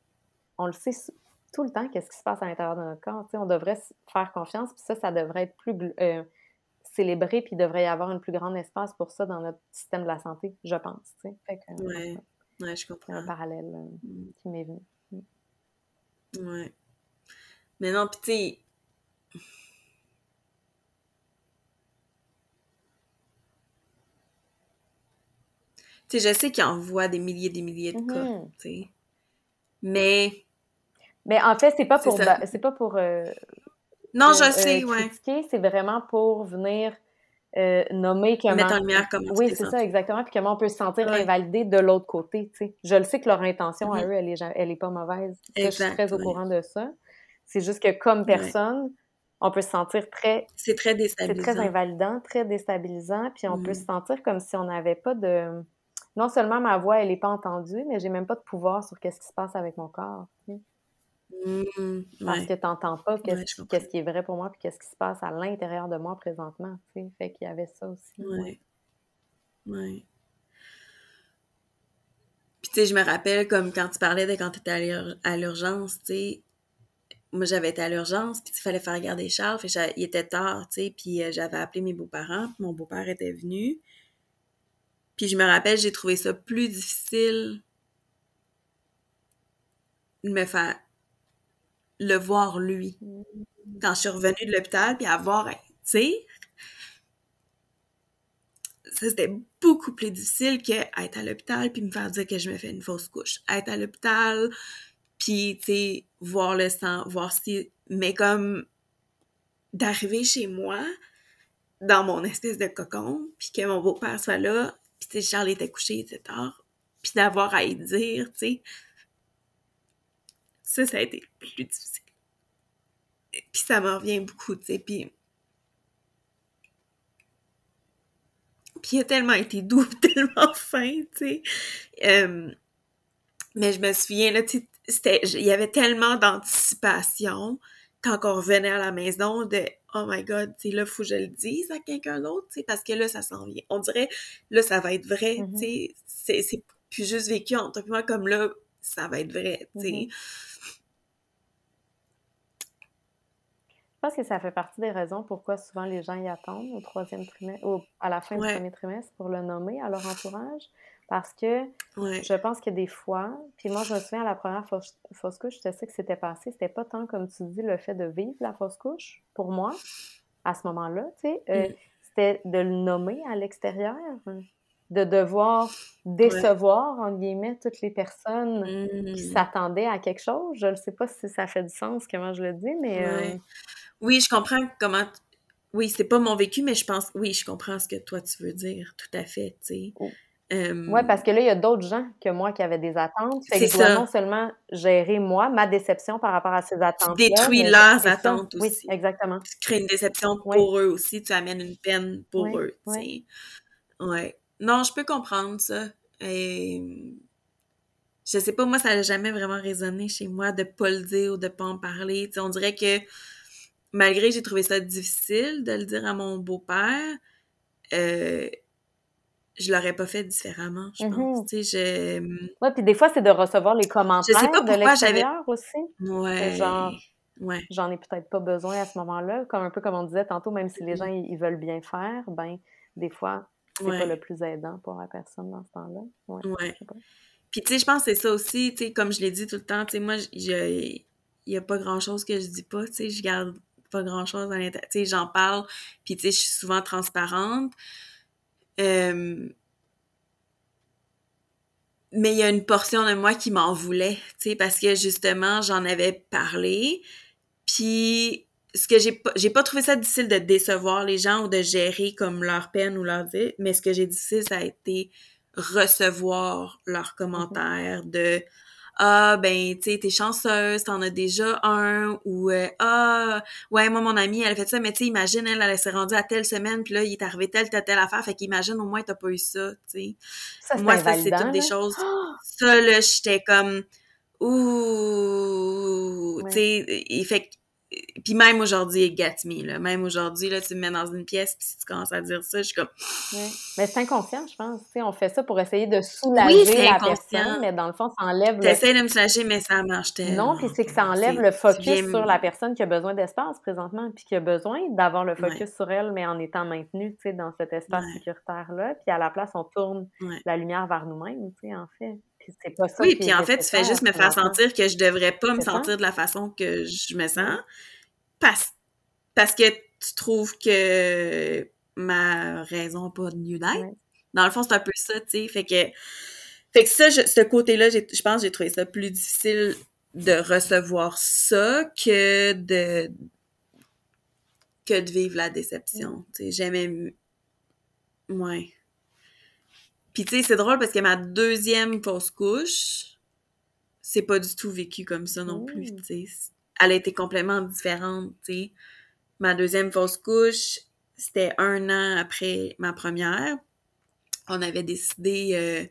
on le sait tout le temps qu'est-ce qui se passe à l'intérieur de notre corps. on devrait faire confiance, puis ça, ça devrait être plus euh, célébré, puis il devrait y avoir un plus grand espace pour ça dans notre système de la santé, je pense. Oui, ouais. ouais, je comprends. un parallèle euh, mm. qui m'est venu. Mm. Ouais. Mais non, puis tu Tu sais, je sais qu'il envoie des milliers et des milliers de cas, mm-hmm. tu sais. Mais. Mais en fait, c'est pas pour. C'est pas pour. Euh, non, je euh, sais, ouais. C'est vraiment pour venir euh, nommer comment. Mettre en lumière comment Oui, c'est ça, exactement. Puis comment on peut se sentir invalidé de l'autre côté, tu sais. Je le sais que leur intention à mm-hmm. eux, elle est, elle est pas mauvaise. je suis très au courant de ça. C'est juste que comme personne, on peut se sentir très... C'est très déstabilisant. C'est très invalidant, très déstabilisant, puis on peut mm. se sentir comme si on n'avait pas de non seulement ma voix, elle n'est pas entendue, mais j'ai même pas de pouvoir sur qu'est-ce qui se passe avec mon corps. Mmh, Parce que tu n'entends pas qu'est-ce qui est vrai pour moi puis qu'est-ce qui se passe à l'intérieur de moi présentement. Fait qu'il y avait ça aussi. Oui. Oui. Puis tu sais, je me rappelle comme quand tu parlais de quand tu étais à l'urgence, tu sais, moi j'avais été à l'urgence, puis il fallait faire garder Charles, il était tard, tu sais, puis euh, j'avais appelé mes beaux-parents, mon beau-père était venu. Puis je me rappelle, j'ai trouvé ça plus difficile de me faire le voir lui. Quand je suis revenue de l'hôpital, puis avoir, tu sais, ça c'était beaucoup plus difficile que être à l'hôpital puis me faire dire que je me fais une fausse couche. Être à l'hôpital, puis, tu sais, voir le sang, voir si... Mais comme d'arriver chez moi, dans mon espèce de cocon, puis que mon beau-père soit là, sais, Charles était couché, il était tard. Puis d'avoir à y dire, tu sais, ça, ça a été plus difficile. Puis ça m'en revient beaucoup, tu sais. Puis, puis il a tellement été doux, tellement fin, tu sais. Mais je me souviens, là, tu sais, il y avait tellement d'anticipation quand on revenait à la maison de oh my god, tu là, faut que je le dise à quelqu'un d'autre, tu parce que là, ça s'en vient. On dirait, là, ça va être vrai, tu mm-hmm. sais, c'est plus juste vécu entre moi comme là, ça va être vrai, tu sais. Mm-hmm. Je pense que ça fait partie des raisons pourquoi souvent les gens y attendent au troisième trimestre, ou à la fin du premier trimestre pour le nommer à leur entourage. Parce que je pense que des fois, puis moi, je me souviens à la première fausse, couche, je sais que c'était passé. C'était pas tant, comme tu dis, le fait de vivre la fausse couche, pour moi, à ce moment-là, tu sais. Euh, mm. C'était de le nommer à l'extérieur, de devoir décevoir, en guillemets, toutes les personnes qui mm. s'attendaient à quelque chose. Je ne sais pas si ça fait du sens, comment je le dis, mais... Euh, oui, je comprends comment... Oui, c'est pas mon vécu, mais je pense... Oui, je comprends ce que toi, tu veux dire, tout à fait, tu sais. Oh. Oui, parce que là, il y a d'autres gens que moi qui avaient des attentes. C'est que je non seulement gérer, moi, ma déception par rapport à ces attentes. Tu détruis leurs attentes aussi. Oui, exactement. Tu crées une déception pour eux aussi. Tu amènes une peine pour eux. Oui. Ouais. Non, je peux comprendre ça. Et... Je sais pas, moi, ça n'a jamais vraiment résonné chez moi de pas le dire ou de pas en parler. on dirait que malgré que j'ai trouvé ça difficile de le dire à mon beau-père, euh, je l'aurais pas fait différemment, je pense. Mm-hmm. Tu sais, je... Ouais, puis des fois, c'est de recevoir les commentaires je sais pas de l'extérieur aussi. Ouais. Genre, ouais. j'en ai peut-être pas besoin à ce moment-là. Comme un peu comme on disait tantôt, même si les mm-hmm. gens, ils, veulent bien faire, ben, des fois, c'est pas le plus aidant pour la personne dans ce temps-là. Ouais. ouais. Puis, tu sais, je pense que c'est ça aussi, tu sais, comme je l'ai dit tout le temps, tu sais, moi, il y a pas grand-chose que je dis pas, tu sais, je garde pas grand-chose à l'intérieur. Tu sais, j'en parle, puis tu sais, je suis souvent transparente. Euh, mais il y a une portion de moi qui m'en voulait, tu sais, parce que justement, j'en avais parlé. Puis, ce que j'ai pas, j'ai pas trouvé ça difficile de décevoir les gens ou de gérer comme leur peine ou leur vie, mais ce que j'ai difficile, ça a été recevoir leurs commentaires de ah ben tu sais t'es chanceuse t'en as déjà un ou euh, ah ouais moi mon amie elle a fait ça mais tu sais imagine elle elle s'est rendue à telle semaine puis là il est arrivé telle telle telle affaire fait qu'imagine au moins t'as pas eu ça tu sais. Moi ça c'est toutes des choses. Ça là j'étais comme ouh tu sais il fait puis même aujourd'hui, get me, là. Même aujourd'hui, là, tu me mets dans une pièce, puis si tu commences à dire ça, je suis comme... Mais c'est inconscient, je pense. on fait ça pour essayer de soulager la personne, mais dans le fond, ça enlève... T'essaies de me soulager, mais ça marche tellement. Non, puis c'est que ça enlève le focus sur la personne qui a besoin d'espace présentement, puis qui a besoin d'avoir le focus sur elle, mais en étant maintenue, tu sais, dans cet espace sécuritaire-là. Puis à la place, on tourne la lumière vers nous-mêmes, tu sais, en fait. Puis pas ça oui, puis en fait, tu fais juste me faire sentir que je devrais pas me sentir de la façon que je me sens parce, parce que tu trouves que ma raison n'a pas de lieu d'être. Dans le fond, c'est un peu ça, tu sais. Fait que, fait que ça, ce côté-là, je pense que j'ai trouvé ça plus difficile de recevoir ça que de que de vivre la déception. Tu sais, j'aimais... Ouais. Puis tu sais, c'est drôle parce que ma deuxième fausse couche, c'est pas du tout vécu comme ça non plus, tu sais. Elle a été complètement différente, tu sais. Ma deuxième fausse couche, c'était un an après ma première. On avait décidé, euh,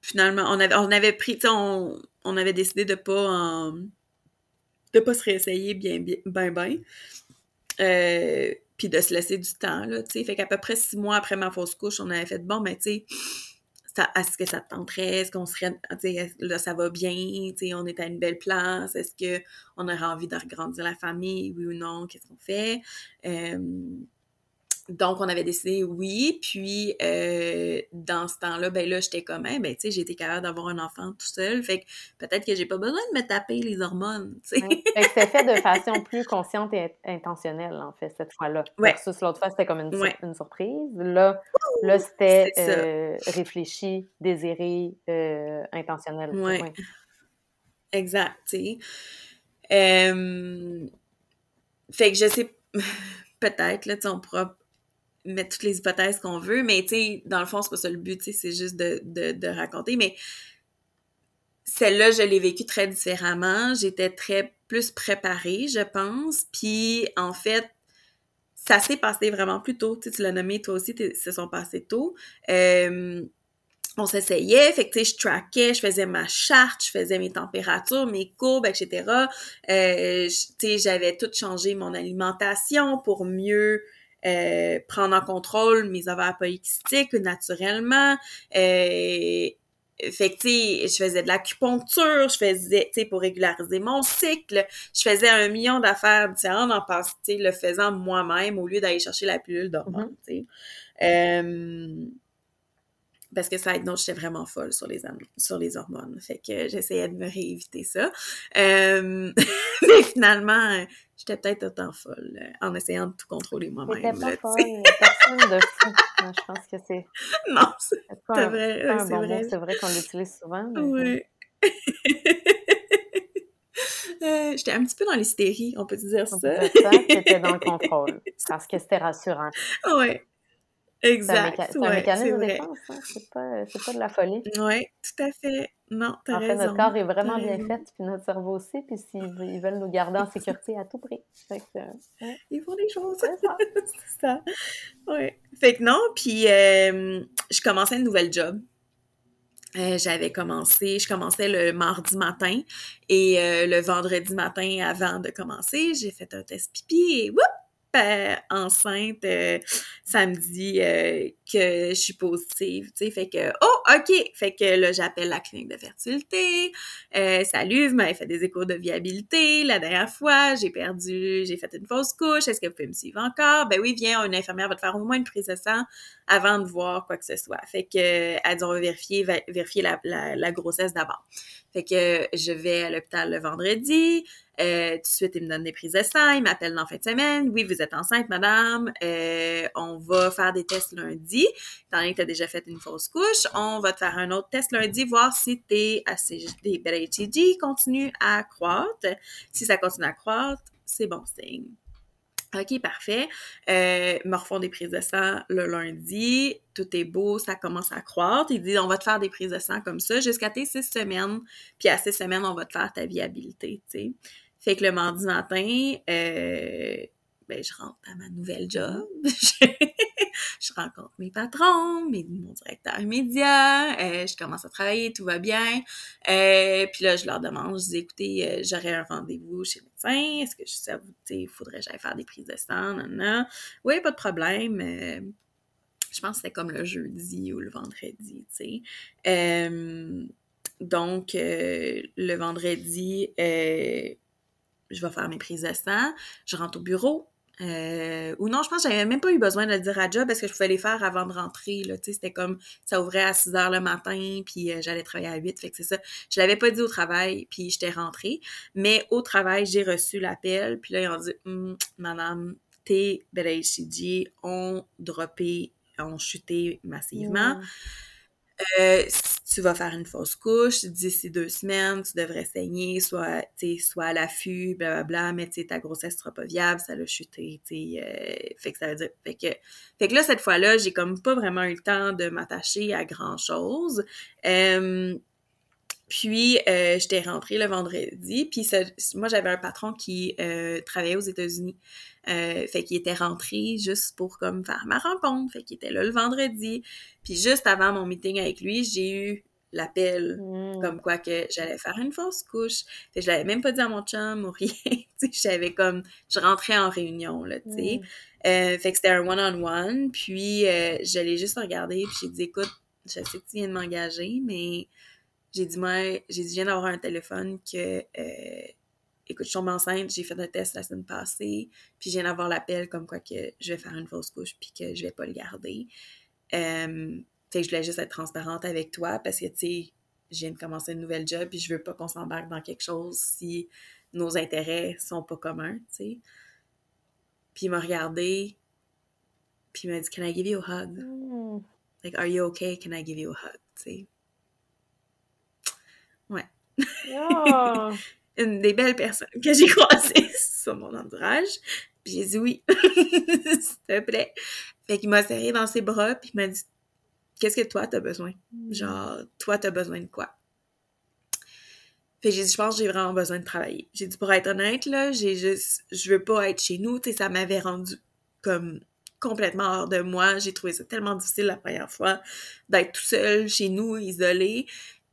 finalement, on avait, on avait pris, tu sais, on, on, avait décidé de pas de pas se réessayer bien, bien, bien, bien. Euh, puis de se laisser du temps, là, tu sais. Fait qu'à peu près six mois après ma fausse couche, on avait fait, bon, ben, tu sais, est-ce que ça te tenterait? Est-ce qu'on serait, là, ça va bien? On est à une belle place? Est-ce qu'on aurait envie de regrandir la famille? Oui ou non? Qu'est-ce qu'on fait? Euh, donc, on avait décidé oui. Puis, euh, dans ce temps-là, ben là, j'étais comme, ben, tu sais, été capable d'avoir un enfant tout seul. Fait que peut-être que j'ai pas besoin de me taper les hormones, tu sais. c'était fait de façon plus consciente et intentionnelle, en fait, cette fois-là. Ouais. Versus l'autre fois, c'était comme une, une, surprise. Là, là c'était euh, réfléchi, désiré, euh, intentionnel. Ouais. Exact, tu sais. fait que je sais, peut-être, là, tu on pourra mettre toutes les hypothèses qu'on veut, mais tu sais, dans le fond, c'est pas ça le but, c'est juste de, de, de, raconter. Mais celle-là, je l'ai vécue très différemment. J'étais très plus préparée, je pense. Puis, en fait, ça s'est passé vraiment plus tôt. Tu, sais, tu l'as nommé, toi aussi, se sont passés tôt. Euh, on s'essayait, fait que je traquais, je faisais ma charte, je faisais mes températures, mes courbes, etc. Euh, j'avais tout changé mon alimentation pour mieux euh, prendre en contrôle mes ovaires polykystiques naturellement. Euh, fait que, tu sais, je faisais de l'acupuncture, je faisais, tu sais, pour régulariser mon cycle, je faisais un million d'affaires différentes en tu sais, le faisant moi-même au lieu d'aller chercher la pilule d'hormones, mm-hmm. tu sais. Euh, parce que ça aide, non, j'étais vraiment folle sur les, sur les hormones. Fait que j'essayais de me rééviter ça. Euh, mais finalement, j'étais peut-être autant folle euh, en essayant de tout contrôler moi-même. Pas folle, personne de fou. je pense que c'est... Non, c'est vrai. C'est vrai, c'est vrai qu'on l'utilise souvent. Oui. Euh, j'étais un petit peu dans l'hystérie, on peut dire ça. Peut dire ça, dans le contrôle, parce que c'était rassurant. Oui, Exact. C'est un, mécanisme de défense, hein? c'est pas, pas, de la folie. Oui, tout à fait. Non, t'as en raison. Fait, notre corps est vraiment bien fait, puis notre cerveau aussi, puis s'ils veulent nous garder en sécurité à tout prix. Fait que, Ils font des choses. C'est ça. ça. Oui. Fait que non, puis euh, je commençais un nouvel job. Euh, j'avais commencé, je commençais le mardi matin et euh, le vendredi matin avant de commencer, j'ai fait un test pipi et whoop, enceinte euh, samedi euh, que je suis positive, tu sais, fait que oh ok, fait que là j'appelle la clinique de fertilité, euh, salut, vous m'avez fait des échos de viabilité la dernière fois, j'ai perdu, j'ai fait une fausse couche, est-ce que vous pouvez me suivre encore? Ben oui, viens, une infirmière va te faire au moins une prise de sang avant de voir quoi que ce soit. Fait que elle dit on va vérifier vérifier la, la grossesse d'abord. Fait que je vais à l'hôpital le vendredi. Euh, tout de suite, il me donne des prises de sang. Il m'appelle dans la fin de semaine. Oui, vous êtes enceinte, madame. Euh, on va faire des tests lundi. Étant donné que tu as déjà fait une fausse couche, on va te faire un autre test lundi, voir si tes beta continue à croître. Si ça continue à croître, c'est bon signe. OK, parfait. Euh, des prises de sang le lundi. Tout est beau, ça commence à croître. Il dit, on va te faire des prises de sang comme ça jusqu'à tes six semaines. Puis à six semaines, on va te faire ta viabilité, tu sais. Fait que le mardi matin, euh, ben, je rentre à ma nouvelle job. je rencontre mes patrons, mes, mon directeur immédiat, euh, je commence à travailler, tout va bien. Euh, puis là, je leur demande, je dis, écoutez, euh, j'aurais un rendez-vous chez le médecin, est-ce que ça vous, il faudrait que j'aille faire des prises de sang, non, non. Oui, pas de problème. je pense que c'était comme le jeudi ou le vendredi, tu sais. donc, le vendredi, je vais faire mes prises de sang, je rentre au bureau, euh, ou non, je pense que j'avais même pas eu besoin de le dire à job parce que je pouvais les faire avant de rentrer. Là, c'était comme ça ouvrait à 6 heures le matin, puis euh, j'allais travailler à 8. Fait que c'est ça. Je l'avais pas dit au travail, puis j'étais rentrée. Mais au travail, j'ai reçu l'appel, puis là, ils ont dit hum, Madame, tes BLHCG ont droppé, ont chuté massivement. Euh, tu vas faire une fausse couche, d'ici deux semaines, tu devrais saigner, soit, soit à l'affût, blablabla, mais ta grossesse sera pas viable, ça l'a chuté, euh, fait que ça veut dire, fait que, fait que là, cette fois-là, j'ai comme pas vraiment eu le temps de m'attacher à grand-chose. Euh, puis, euh, j'étais rentrée le vendredi. Puis, moi, j'avais un patron qui euh, travaillait aux États-Unis. Euh, fait qu'il était rentré juste pour comme faire ma rencontre. Fait qu'il était là le vendredi. Puis, juste avant mon meeting avec lui, j'ai eu l'appel mmh. comme quoi que j'allais faire une fausse couche. Fait que je l'avais même pas dit à mon chum ou rien. j'avais comme... Je rentrais en réunion, là, tu sais. Mmh. fait que c'était un one-on-one. Puis, je l'ai juste regardé. Puis, j'ai dit, écoute, je sais que tu viens de m'engager, mais j'ai dit, moi, j'ai dit, je viens d'avoir un téléphone que, euh, écoute, je suis enceinte, j'ai fait un test la semaine passée, puis je viens d'avoir l'appel comme quoi que je vais faire une fausse couche, puis que je vais pas le garder. Euh, fait que je voulais juste être transparente avec toi parce que, tu sais, je viens de commencer une nouvelle job, puis je veux pas qu'on s'embarque dans quelque chose si nos intérêts sont pas communs, tu sais. Puis il m'a regardé, puis il m'a dit, Can I give you a hug? Mm. Like, are you okay? Can I give you a hug? Tu sais. Ouais. Une des belles personnes que j'ai croisées sur mon entourage. Puis j'ai dit oui, s'il te plaît. Fait qu'il m'a serré dans ses bras, puis il m'a dit Qu'est-ce que toi t'as besoin? Mm. Genre, toi t'as besoin de quoi? Fait que j'ai dit Je pense que j'ai vraiment besoin de travailler. J'ai dit Pour être honnête, là, j'ai juste. Je veux pas être chez nous. Tu sais, ça m'avait rendu comme complètement hors de moi. J'ai trouvé ça tellement difficile la première fois d'être tout seul chez nous, isolé.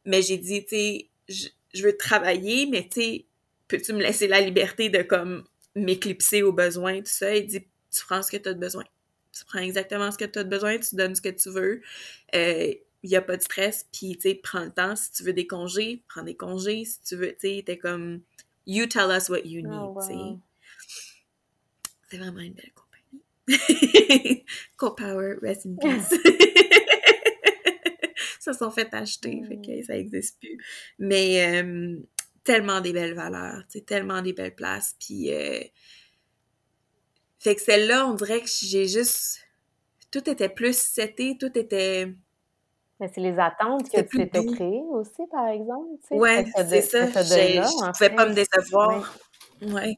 Mais j'ai dit, tu sais, je, veux travailler, mais tu sais, peux-tu me laisser la liberté de comme m'éclipser aux besoins, tout ça? Il dit, tu prends ce que tu as besoin. Tu prends exactement ce que tu as besoin, tu donnes ce que tu veux. Il euh, n'y a pas de stress, puis tu sais, prends le temps. Si tu veux des congés, prends des congés. Si tu veux, tu sais, t'es comme, you tell us what you oh, need, tu sais. C'est vraiment une belle compagnie. Co-Power, rest in peace se sont fait acheter, fait que mm. ça existe plus. Mais euh, tellement des belles valeurs, tellement des belles places, puis... Euh, fait que celle-là, on dirait que j'ai juste... Tout était plus seté, tout était... Mais c'est les attentes que tu t'étais créées aussi, par exemple. Oui, c'est ça. Je pouvais pas me décevoir. Ouais. ouais.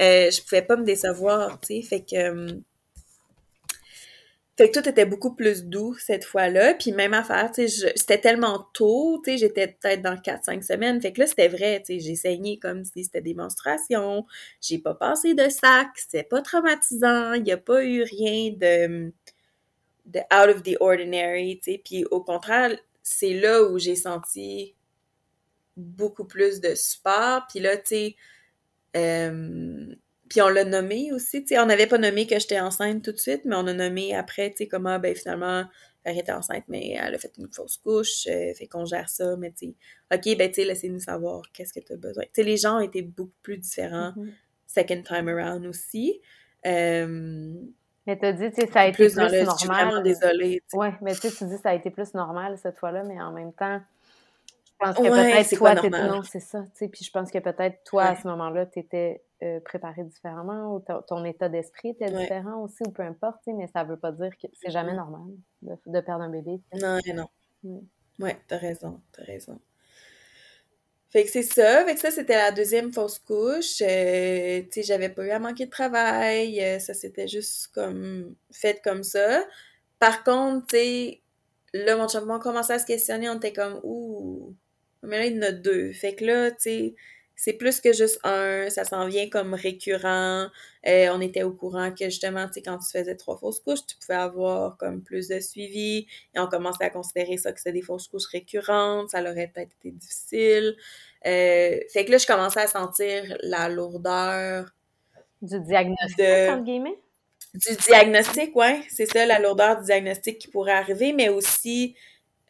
Euh, je pouvais pas me décevoir, tu sais. Fait que fait que tout était beaucoup plus doux cette fois-là. Puis même affaire, tu sais, c'était tellement tôt, tu sais, j'étais peut-être dans 4-5 semaines. Fait que là, c'était vrai, tu sais, j'ai saigné comme si c'était des menstruations. J'ai pas passé de sac, c'était pas traumatisant. Il y a pas eu rien de, de out of the ordinary, tu sais. Puis au contraire, c'est là où j'ai senti beaucoup plus de support. Puis là, tu sais, euh, puis on l'a nommé aussi, tu sais, on n'avait pas nommé que j'étais enceinte tout de suite, mais on a nommé après, tu sais, comment, ben finalement, elle était enceinte, mais elle a fait une fausse couche, euh, fait qu'on gère ça, mais tu sais, ok, ben tu sais, laissez-nous savoir qu'est-ce que tu as besoin. Tu sais, les gens étaient beaucoup plus différents mm-hmm. second time around aussi. Euh, mais tu as dit, tu sais, ça a été plus, normal. Je suis vraiment désolée. Oui, mais tu sais, tu dis ça a été plus normal cette fois-là, mais en même temps, je pense que peut-être toi, non, c'est ça, tu sais, puis je pense que peut-être toi, à ce moment-là, tu étais euh, préparé différemment ou ton, état d'esprit était différent aussi, ou peu importe, mais ça veut pas dire que c'est jamais normal de, perdre un bébé. Non, non. Oui, Ouais, t'as raison, t'as raison. Fait que c'est ça. Fait que ça, c'était la deuxième fausse couche. Euh, tu sais, j'avais pas eu à manquer de travail. Euh, ça s'était juste comme fait comme ça. Par contre, tu sais, là, mon champion commençait à se questionner. On était comme, ouh, mais là, il y en a deux. Fait que là, tu sais, c'est plus que juste un, ça s'en vient comme récurrent. Euh, on était au courant que justement, tu sais, quand tu faisais trois fausses couches, tu pouvais avoir comme plus de suivi. Et on commençait à considérer ça que c'était des fausses couches récurrentes. Ça aurait peut-être été difficile. Euh, fait que là, je commençais à sentir la lourdeur. Du diagnostic, entre guillemets? Du diagnostic, oui. C'est ça, la lourdeur du diagnostic qui pourrait arriver, mais aussi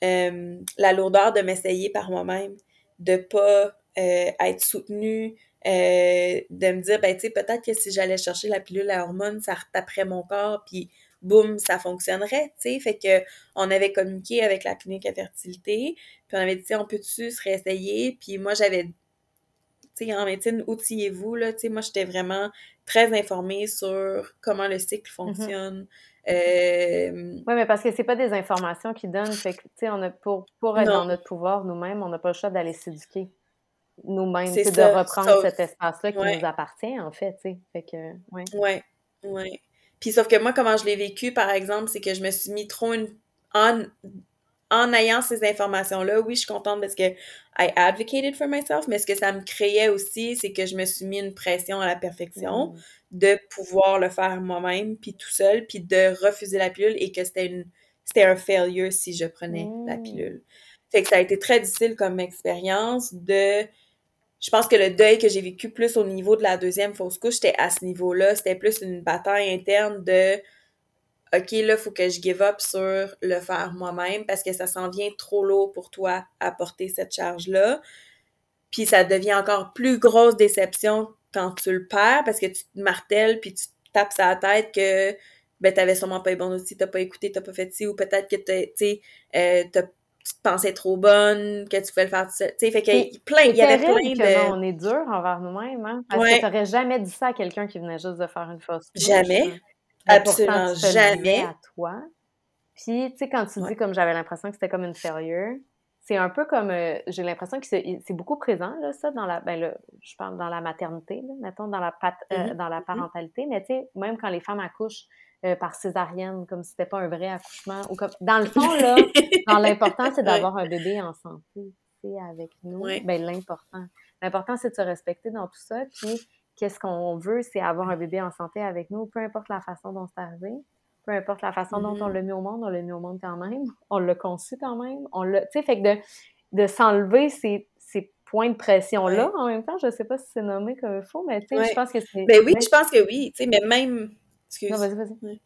euh, la lourdeur de m'essayer par moi-même, de pas euh, être soutenue, euh, de me dire, ben, tu sais, peut-être que si j'allais chercher la pilule à hormones, ça retaperait mon corps, puis boum, ça fonctionnerait, tu sais. Fait que on avait communiqué avec la clinique à fertilité, puis on avait dit, on peut-tu se réessayer? Puis moi, j'avais, tu sais, en médecine, outillez-vous, là, tu sais, moi, j'étais vraiment très informée sur comment le cycle mm-hmm. fonctionne. Euh, oui, mais parce que c'est pas des informations qui donnent, fait que, tu sais, on a, pour, pour être dans notre pouvoir nous-mêmes, on n'a pas le choix d'aller s'éduquer nous-mêmes, c'est de reprendre cet espace-là qui nous appartient, en fait, tu sais. Fait que, ouais. Ouais, ouais. Puis sauf que moi, comment je l'ai vécu, par exemple, c'est que je me suis mis trop une... en, en ayant ces informations-là, oui, je suis contente parce que I advocated for myself, mais ce que ça me créait aussi, c'est que je me suis mis une pression à la perfection mm. de pouvoir le faire moi-même, puis tout seul, puis de refuser la pilule et que c'était une c'était un failure si je prenais la mm. pilule. Fait que ça a été très difficile comme expérience de je pense que le deuil que j'ai vécu plus au niveau de la deuxième fausse couche, c'était à ce niveau-là. C'était plus une bataille interne de OK, là, faut que je give up sur le faire moi-même parce que ça s'en vient trop lourd pour toi à porter cette charge-là. Puis ça devient encore plus grosse déception quand tu le perds parce que tu te martèles puis tu tapes sa tête que ben t'avais sûrement pas eu bon aussi, t'as pas écouté, t'as pas fait ci, ou peut-être que tu sais, euh, t'as tu te pensais trop bonne, que tu pouvais le faire tout seul. Tu sais, fait qu'il y, plein, il y avait plein de... on est dur envers nous-mêmes, hein? Parce que t'aurais jamais dit ça à quelqu'un qui venait juste de faire une fausse couche. Jamais. Absolument jamais. à toi. Puis, tu sais, quand tu dis comme j'avais l'impression que c'était comme une failure, c'est un peu comme, euh, j'ai l'impression que c'est beaucoup présent, là, ça, dans la, ben là, je parle dans la maternité, là, mettons, dans la, pat, euh, mm-hmm. dans la mm-hmm. parentalité, mais tu sais, même quand les femmes accouchent, euh, par césarienne, comme si c'était pas un vrai accouchement. Ou comme... Dans le fond, là, l'important, c'est d'avoir un bébé en santé, avec nous. Ben, l'important. L'important, c'est de se respecter dans tout ça. Puis, qu'est-ce qu'on veut, c'est avoir un bébé en santé avec nous, peu importe la façon dont c'est arrivé, peu importe la façon dont on mm-hmm. l'a mis au monde, on l'a mis au monde quand même, on l'a conçu quand même, on l'a, tu sais, fait que de, de s'enlever ces, ces points de pression-là, en même temps, je sais pas si c'est nommé comme il faut, mais tu sais, je pense que c'est... Ben oui, je pense que oui, tu sais, mais même non, vas-y, vas-y.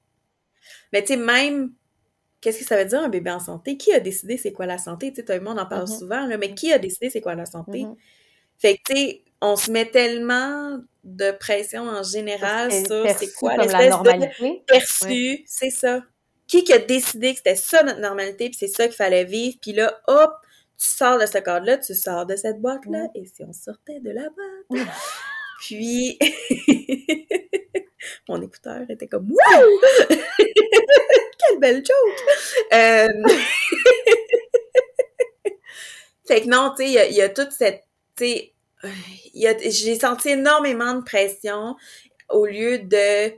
Mais tu sais, même, qu'est-ce que ça veut dire un bébé en santé? Qui a décidé c'est quoi la santé? Tu sais, tout le monde en parle mm-hmm. souvent, là, mais qui a décidé c'est quoi la santé? Mm-hmm. Fait que, tu sais, on se met tellement de pression en général sur c'est quoi l'espèce de perçu, c'est ça. Qui qui a décidé que c'était ça notre normalité, puis c'est ça qu'il fallait vivre, puis là, hop, tu sors de ce cadre-là, tu sors de cette boîte-là, et si on sortait de la boîte? puis, mon écouteur était comme Wow! Quelle belle joke! Euh... fait que non, tu sais, il y, a toute cette. Tu sais, j'ai senti énormément de pression au lieu de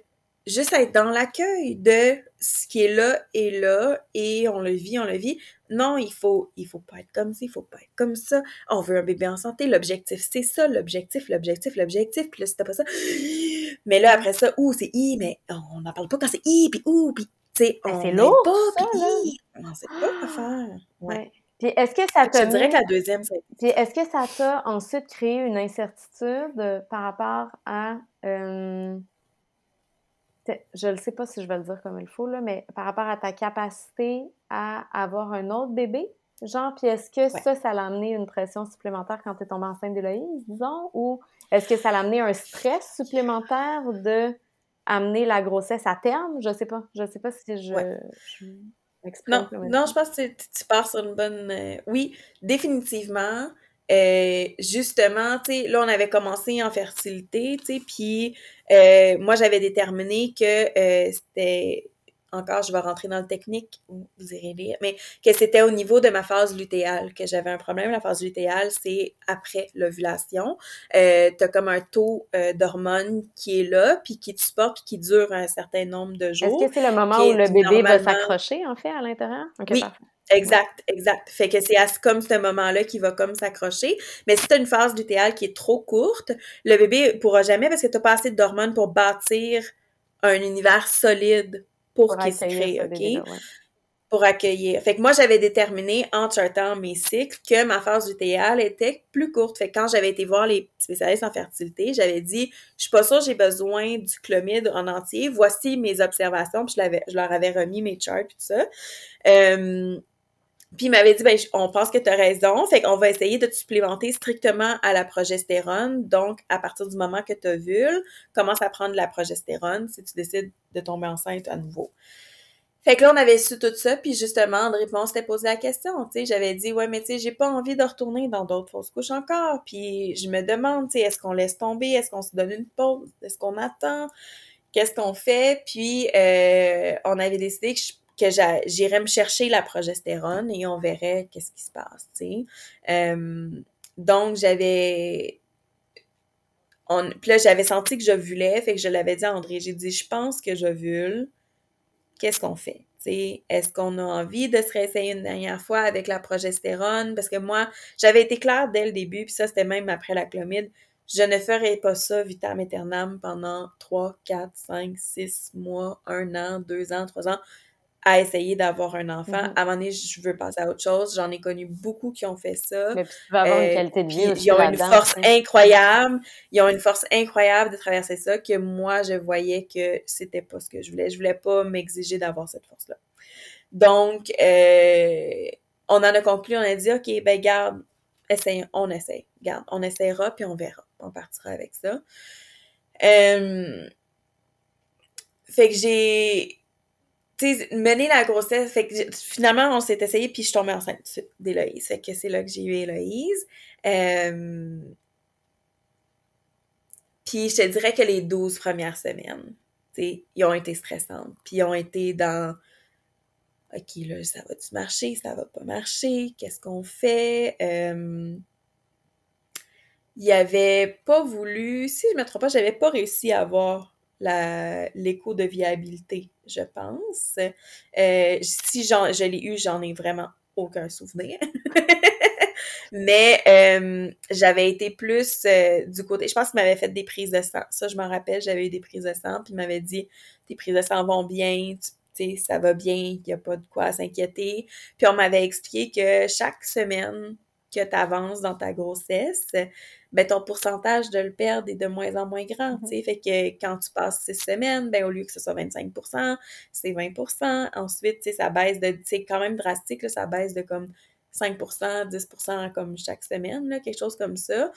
juste être dans l'accueil de ce qui est là et là et on le vit, on le vit. Non, il faut, il faut pas être comme ça, il faut pas être comme ça. On veut un bébé en santé, l'objectif c'est ça, l'objectif, l'objectif, l'objectif, puis là c'était pas ça. Mais là après ça, ouh, c'est i, mais on n'en parle pas quand c'est i, puis ouh, puis tu sais, on c'est lourd, pas, puis on sait pas quoi faire. Ouais. Puis est-ce que ça t'a. Je dirais que la deuxième, c'est. Puis est-ce que ça t'a ensuite créé une incertitude par rapport à. Euh, je ne sais pas si je vais le dire comme il faut, là, mais par rapport à ta capacité à avoir un autre bébé, genre, puis est-ce que ça, ça l'a amené une pression supplémentaire quand tu es tombée enceinte d'Héloïse, disons, ou est-ce que ça l'a amené un stress supplémentaire de amener la grossesse à terme? Je sais pas. Je sais pas si je... non, non, je pense que tu, pars sur une bonne... Euh, oui, définitivement. Euh, justement, tu sais, là, on avait commencé en fertilité, tu sais, puis euh, moi, j'avais déterminé que c'était encore, je vais rentrer dans le technique, vous irez lire, mais que c'était au niveau de ma phase lutéale que j'avais un problème. La phase lutéale, c'est après l'ovulation. Euh, tu as comme un taux euh, d'hormones qui est là, puis qui te supporte, puis qui dure un certain nombre de jours. Est-ce que c'est le moment où le bébé va s'accrocher, en fait, à l'intérieur? oui. Exact, exact. Fait que c'est comme ce moment-là qu'il va comme s'accrocher. Mais si tu as une phase lutéale qui est trop courte, le bébé pourra jamais parce que tu n'as pas assez d'hormones pour bâtir un univers solide pour, qu'il se crée, OK? Pour accueillir. Fait que moi, j'avais déterminé en chartant mes cycles que ma phase lutéale était plus courte. Fait que quand j'avais été voir les spécialistes en fertilité, j'avais dit, je suis pas sûre j'ai besoin du chlomide en entier. Voici mes observations. Puis je, je leur avais remis mes charts et tout ça. Euh, puis il m'avait dit, ben, on pense que tu as raison, fait qu'on va essayer de te supplémenter strictement à la progestérone. Donc, à partir du moment que tu vulve, commence à prendre la progestérone si tu décides de tomber enceinte à nouveau. Fait que là, on avait su tout ça, puis justement, André on s'était posé la question, tu sais, j'avais dit, ouais, mais tu sais, j'ai pas envie de retourner dans d'autres fausses couches encore, puis je me demande, tu sais, est-ce qu'on laisse tomber, est-ce qu'on se donne une pause, est-ce qu'on attend, qu'est-ce qu'on fait, puis euh, on avait décidé que je que j'irais me chercher la progestérone et on verrait qu'est-ce qui se passe, tu sais. Donc, j'avais... Puis là, j'avais senti que je voulais, fait que je l'avais dit à André. J'ai dit, je pense que je vule. Qu'est-ce qu'on fait? Est-ce qu'on a envie de se réessayer une dernière fois avec la progestérone? Parce que moi, j'avais été claire dès le début, puis ça, c'était même après la chlomide. Je ne ferai pas ça vitam aeternam pendant 3, 4, 5, 6 mois, 1 an, 2 ans, 3 ans à essayer d'avoir un enfant. Mm-hmm. À un moment donné, je veux passer à autre chose. J'en ai connu beaucoup qui ont fait ça. Mais tu vas avoir une euh, qualité de vie Ils ont une force incroyable. Ils ont une force incroyable de traverser ça que moi, je voyais que c'était pas ce que je voulais. Je voulais pas m'exiger d'avoir cette force-là. Donc, euh, on en a conclu, on a dit, OK, ben garde, essaye, on essaye. Garde, on essaiera, puis on verra. On partira avec ça. Euh, fait que j'ai sais, mener la grossesse, fait que finalement, on s'est essayé, puis je suis tombée enceinte d'Héloïse. Fait que c'est là que j'ai eu Héloïse. Euh, puis je te dirais que les 12 premières semaines, tu ils ont été stressantes. Puis ils ont été dans OK, là, ça va-tu marcher? Ça va pas marcher? Qu'est-ce qu'on fait? Euh, il avait pas voulu, si je me trompe pas, j'avais pas réussi à avoir l'écho de viabilité, je pense. Euh, si je l'ai eu, j'en ai vraiment aucun souvenir. Mais euh, j'avais été plus euh, du côté. Je pense qu'il m'avait fait des prises de sang. Ça, je m'en rappelle, j'avais eu des prises de sang, puis il m'avait dit Tes prises de sang vont bien, tu, ça va bien, il n'y a pas de quoi s'inquiéter. Puis on m'avait expliqué que chaque semaine que tu avances dans ta grossesse, ben ton pourcentage de le perdre est de moins en moins grand. Mm-hmm. Fait que quand tu passes six semaines, ben au lieu que ce soit 25 c'est 20 Ensuite, ça baisse de, c'est quand même drastique, là, ça baisse de comme 5 10 comme chaque semaine, là, quelque chose comme ça.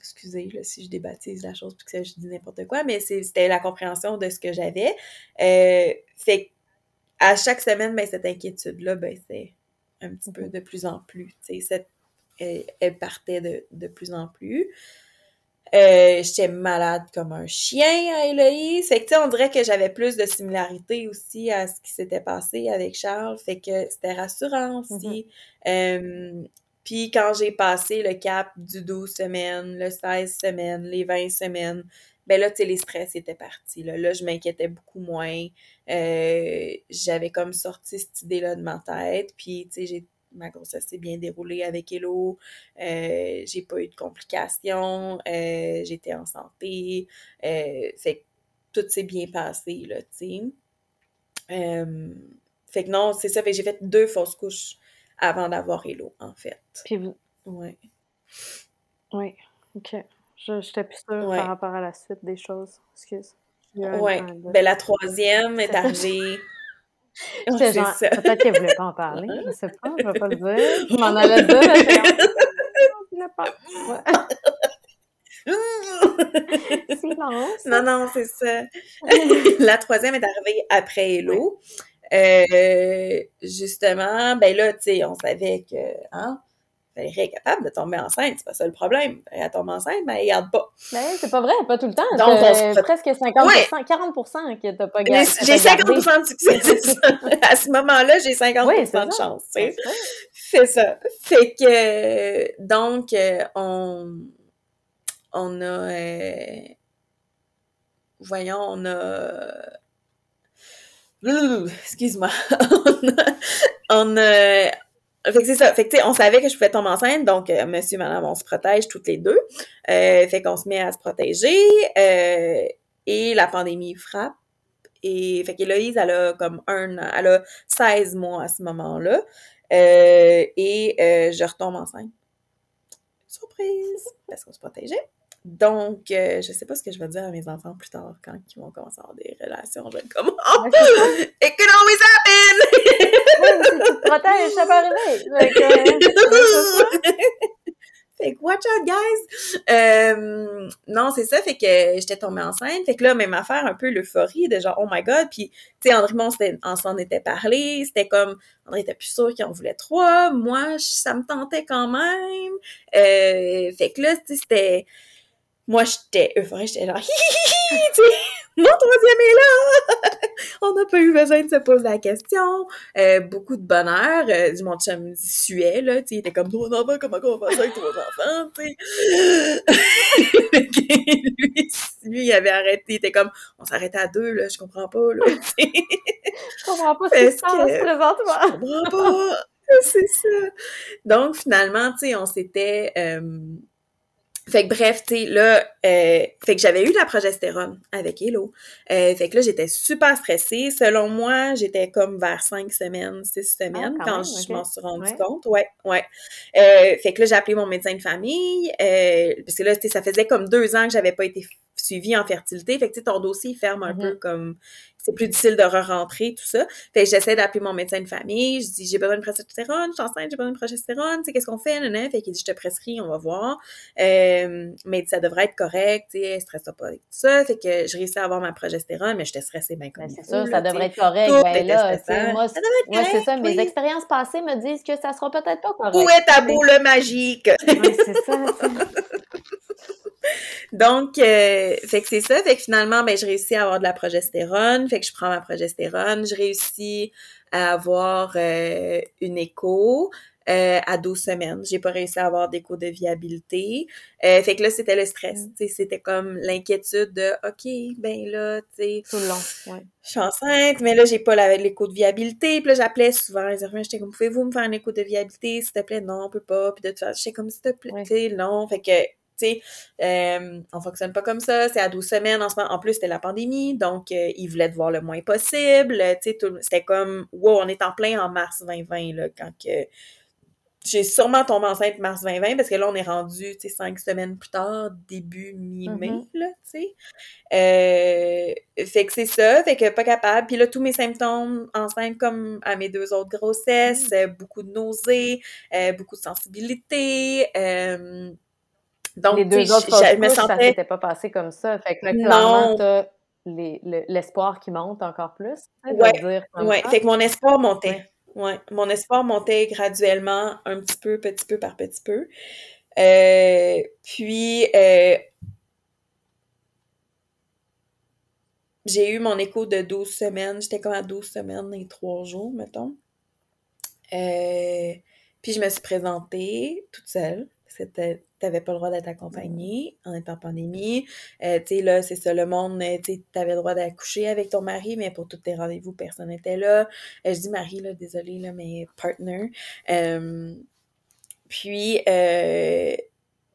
excusez là, si je débaptise la chose puis que je dis n'importe quoi, mais c'était la compréhension de ce que j'avais. Euh, fait à chaque semaine, ben, cette inquiétude-là, ben, c'est un petit peu mm-hmm. de plus en plus. Cette elle, partait de, de, plus en plus. Euh, j'étais malade comme un chien à Héloïse. Fait que, on dirait que j'avais plus de similarité aussi à ce qui s'était passé avec Charles. Fait que c'était rassurant aussi. Mm-hmm. Euh, puis quand j'ai passé le cap du 12 semaines, le 16 semaines, les 20 semaines, ben là, tu sais, les stress étaient partis. Là, là je m'inquiétais beaucoup moins. Euh, j'avais comme sorti cette idée-là de ma tête. Puis, tu sais, j'ai ma grossesse s'est bien déroulée avec Hello. Euh, j'ai pas eu de complications. Euh, j'étais en santé. Euh, fait que tout s'est bien passé, là, tu sais. Fait que non, c'est ça. Fait que j'ai fait deux fausses couches avant d'avoir Hello, en fait. Puis vous... Ouais. Oui, OK. Je n'étais plus sûre par rapport à la suite des choses. Excuse. Oui. Ben, la troisième est arrivée. C'est genre, peut-être qu'elle voulait pas en parler, je sais pas, je vais pas le dire. Je m'en allais dire, je pas. Silence. Non, non, c'est ça. la troisième est arrivée après Hello. Euh, justement, ben là, tu sais, on savait que, hein, Valérie est capable de tomber enceinte, c'est pas ça le problème. Elle tombe enceinte, mais elle garde pas. Ben, c'est pas vrai, pas tout le temps. Donc, on presque 50%, 40% que t'as pas gardé. J'ai 50% de succès, c'est ça. À ce moment-là, j'ai 50% de chance, C'est ça. Fait que, donc, euh, on, on a, euh, voyons, on a, excuse-moi, on a, fait que c'est ça. Fait que, on savait que je pouvais tomber enceinte, donc euh, monsieur, madame, on se protège toutes les deux. Euh, fait qu'on se met à se protéger. Euh, et la pandémie frappe. Et fait qu'Héloïse, elle a comme un an, elle a 16 mois à ce moment-là. et je retombe enceinte. Surprise! Parce qu'on se protégeait. Donc, euh, je sais pas ce que je vais dire à mes enfants plus tard quand ils vont commencer à avoir des relations. Je vais être comme oh, It can always happen! ça peut arriver. Fait que watch out, guys! Euh, non, c'est ça, fait que j'étais tombée enceinte. Fait que là, même affaire, un peu l'euphorie de genre, oh my god. Puis, tu sais, André, on s'en était parlé. C'était comme, André était plus sûr qu'il en voulait trois. Moi, ça me tentait quand même. Euh, fait que là, tu sais, c'était moi, j'étais euphorique, j'étais genre, hi, mon troisième est là! On n'a pas eu besoin de se poser la question. Euh, beaucoup de bonheur. Euh, du monde chum suait, là, tu sais, il était comme, trois enfants, comment on va faire ça avec trois enfants, tu sais? lui, lui, il avait arrêté, il était comme, on s'arrête à deux, là, je comprends pas, là, Je comprends pas ce qui se passe présentement. Je comprends pas. C'est ça. Donc, finalement, tu sais, on s'était... Euh, fait que bref, tu sais, là, euh, fait que j'avais eu de la progestérone avec Hello. Euh, fait que là, j'étais super stressée. Selon moi, j'étais comme vers cinq semaines, six ah, semaines quand, je m'en suis rendu compte. Ouais, ouais. Euh, fait que là, j'ai appelé mon médecin de famille. parce que là, ça faisait comme deux ans que j'avais pas été suivie en fertilité. Fait que tu sais, ton dossier ferme un peu mm-hmm. comme c'est plus difficile de re-rentrer, tout ça. Fait que j'essaie d'appeler mon médecin de famille. Je dis, j'ai besoin de progestérone, je suis enceinte, j'ai besoin de progestérone, tu sais, qu'est-ce qu'on fait, nan, Fait qu'il dit, je te prescris, on va voir. Euh, mais ça devrait être correct, tu sais, stresse pas avec tout ça. Fait que j'ai réussi à avoir ma progestérone, mais j'étais stressée bien comme ben, C'est ça, ça devrait être correct. ben là, moi, moi c'est ça. Mes expériences passées me disent que ça sera peut-être pas correct. Où est ta boule magique? Oui, c'est ça. Donc, euh, fait que c'est ça. Fait que finalement, ben, je réussis à avoir de la progestérone. Fait que je prends ma progestérone. Je réussis à avoir euh, une écho. Euh, à 12 semaines. J'ai pas réussi à avoir d'écho de viabilité. Euh, fait que là, c'était le stress. Mm. C'était comme l'inquiétude de OK, ben là, tu sais. Tout le long, ouais. Je suis enceinte, mais là, j'ai pas l'écho de viabilité. Puis là, j'appelais souvent les enfants, j'étais comme Pouvez-vous me faire un écho de viabilité, s'il te plaît? Non, on peut pas. Puis de toute façon, j'étais comme s'il te plaît, non. Fait que sais, euh, on fonctionne pas comme ça, c'est à 12 semaines en ce moment. En plus, c'était la pandémie, donc euh, ils voulaient te voir le moins possible. C'était comme, wow, on est en plein en mars 2020, là, quand que j'ai sûrement tombé enceinte mars 2020 parce que là, on est rendu, tu sais, cinq semaines plus tard, début mi-mai, mm-hmm. là, tu sais. Euh, fait que c'est ça, fait que pas capable. Puis là, tous mes symptômes enceinte comme à mes deux autres grossesses, mm. beaucoup de nausées, beaucoup de sensibilité, donc, les deux autres je, me sentais... ça s'était pas passé comme ça. Fait que là, clairement, t'as l'espoir qui monte encore plus. Ouais, ouais. fait que mon espoir montait. Ouais. Mon espoir montait graduellement, un petit peu, petit peu par petit peu. Euh, puis, euh, j'ai eu mon écho de 12 semaines. J'étais comme à 12 semaines et 3 jours, mettons. Euh, puis je me suis présentée toute seule. C'était t'avais pas le droit d'être accompagné en étant pandémie. Euh, tu sais, là, c'est ça, le monde, euh, tu avais le droit d'accoucher avec ton mari, mais pour tous tes rendez-vous, personne n'était là. Euh, je dis mari, là, désolé, là, mais partner. puis,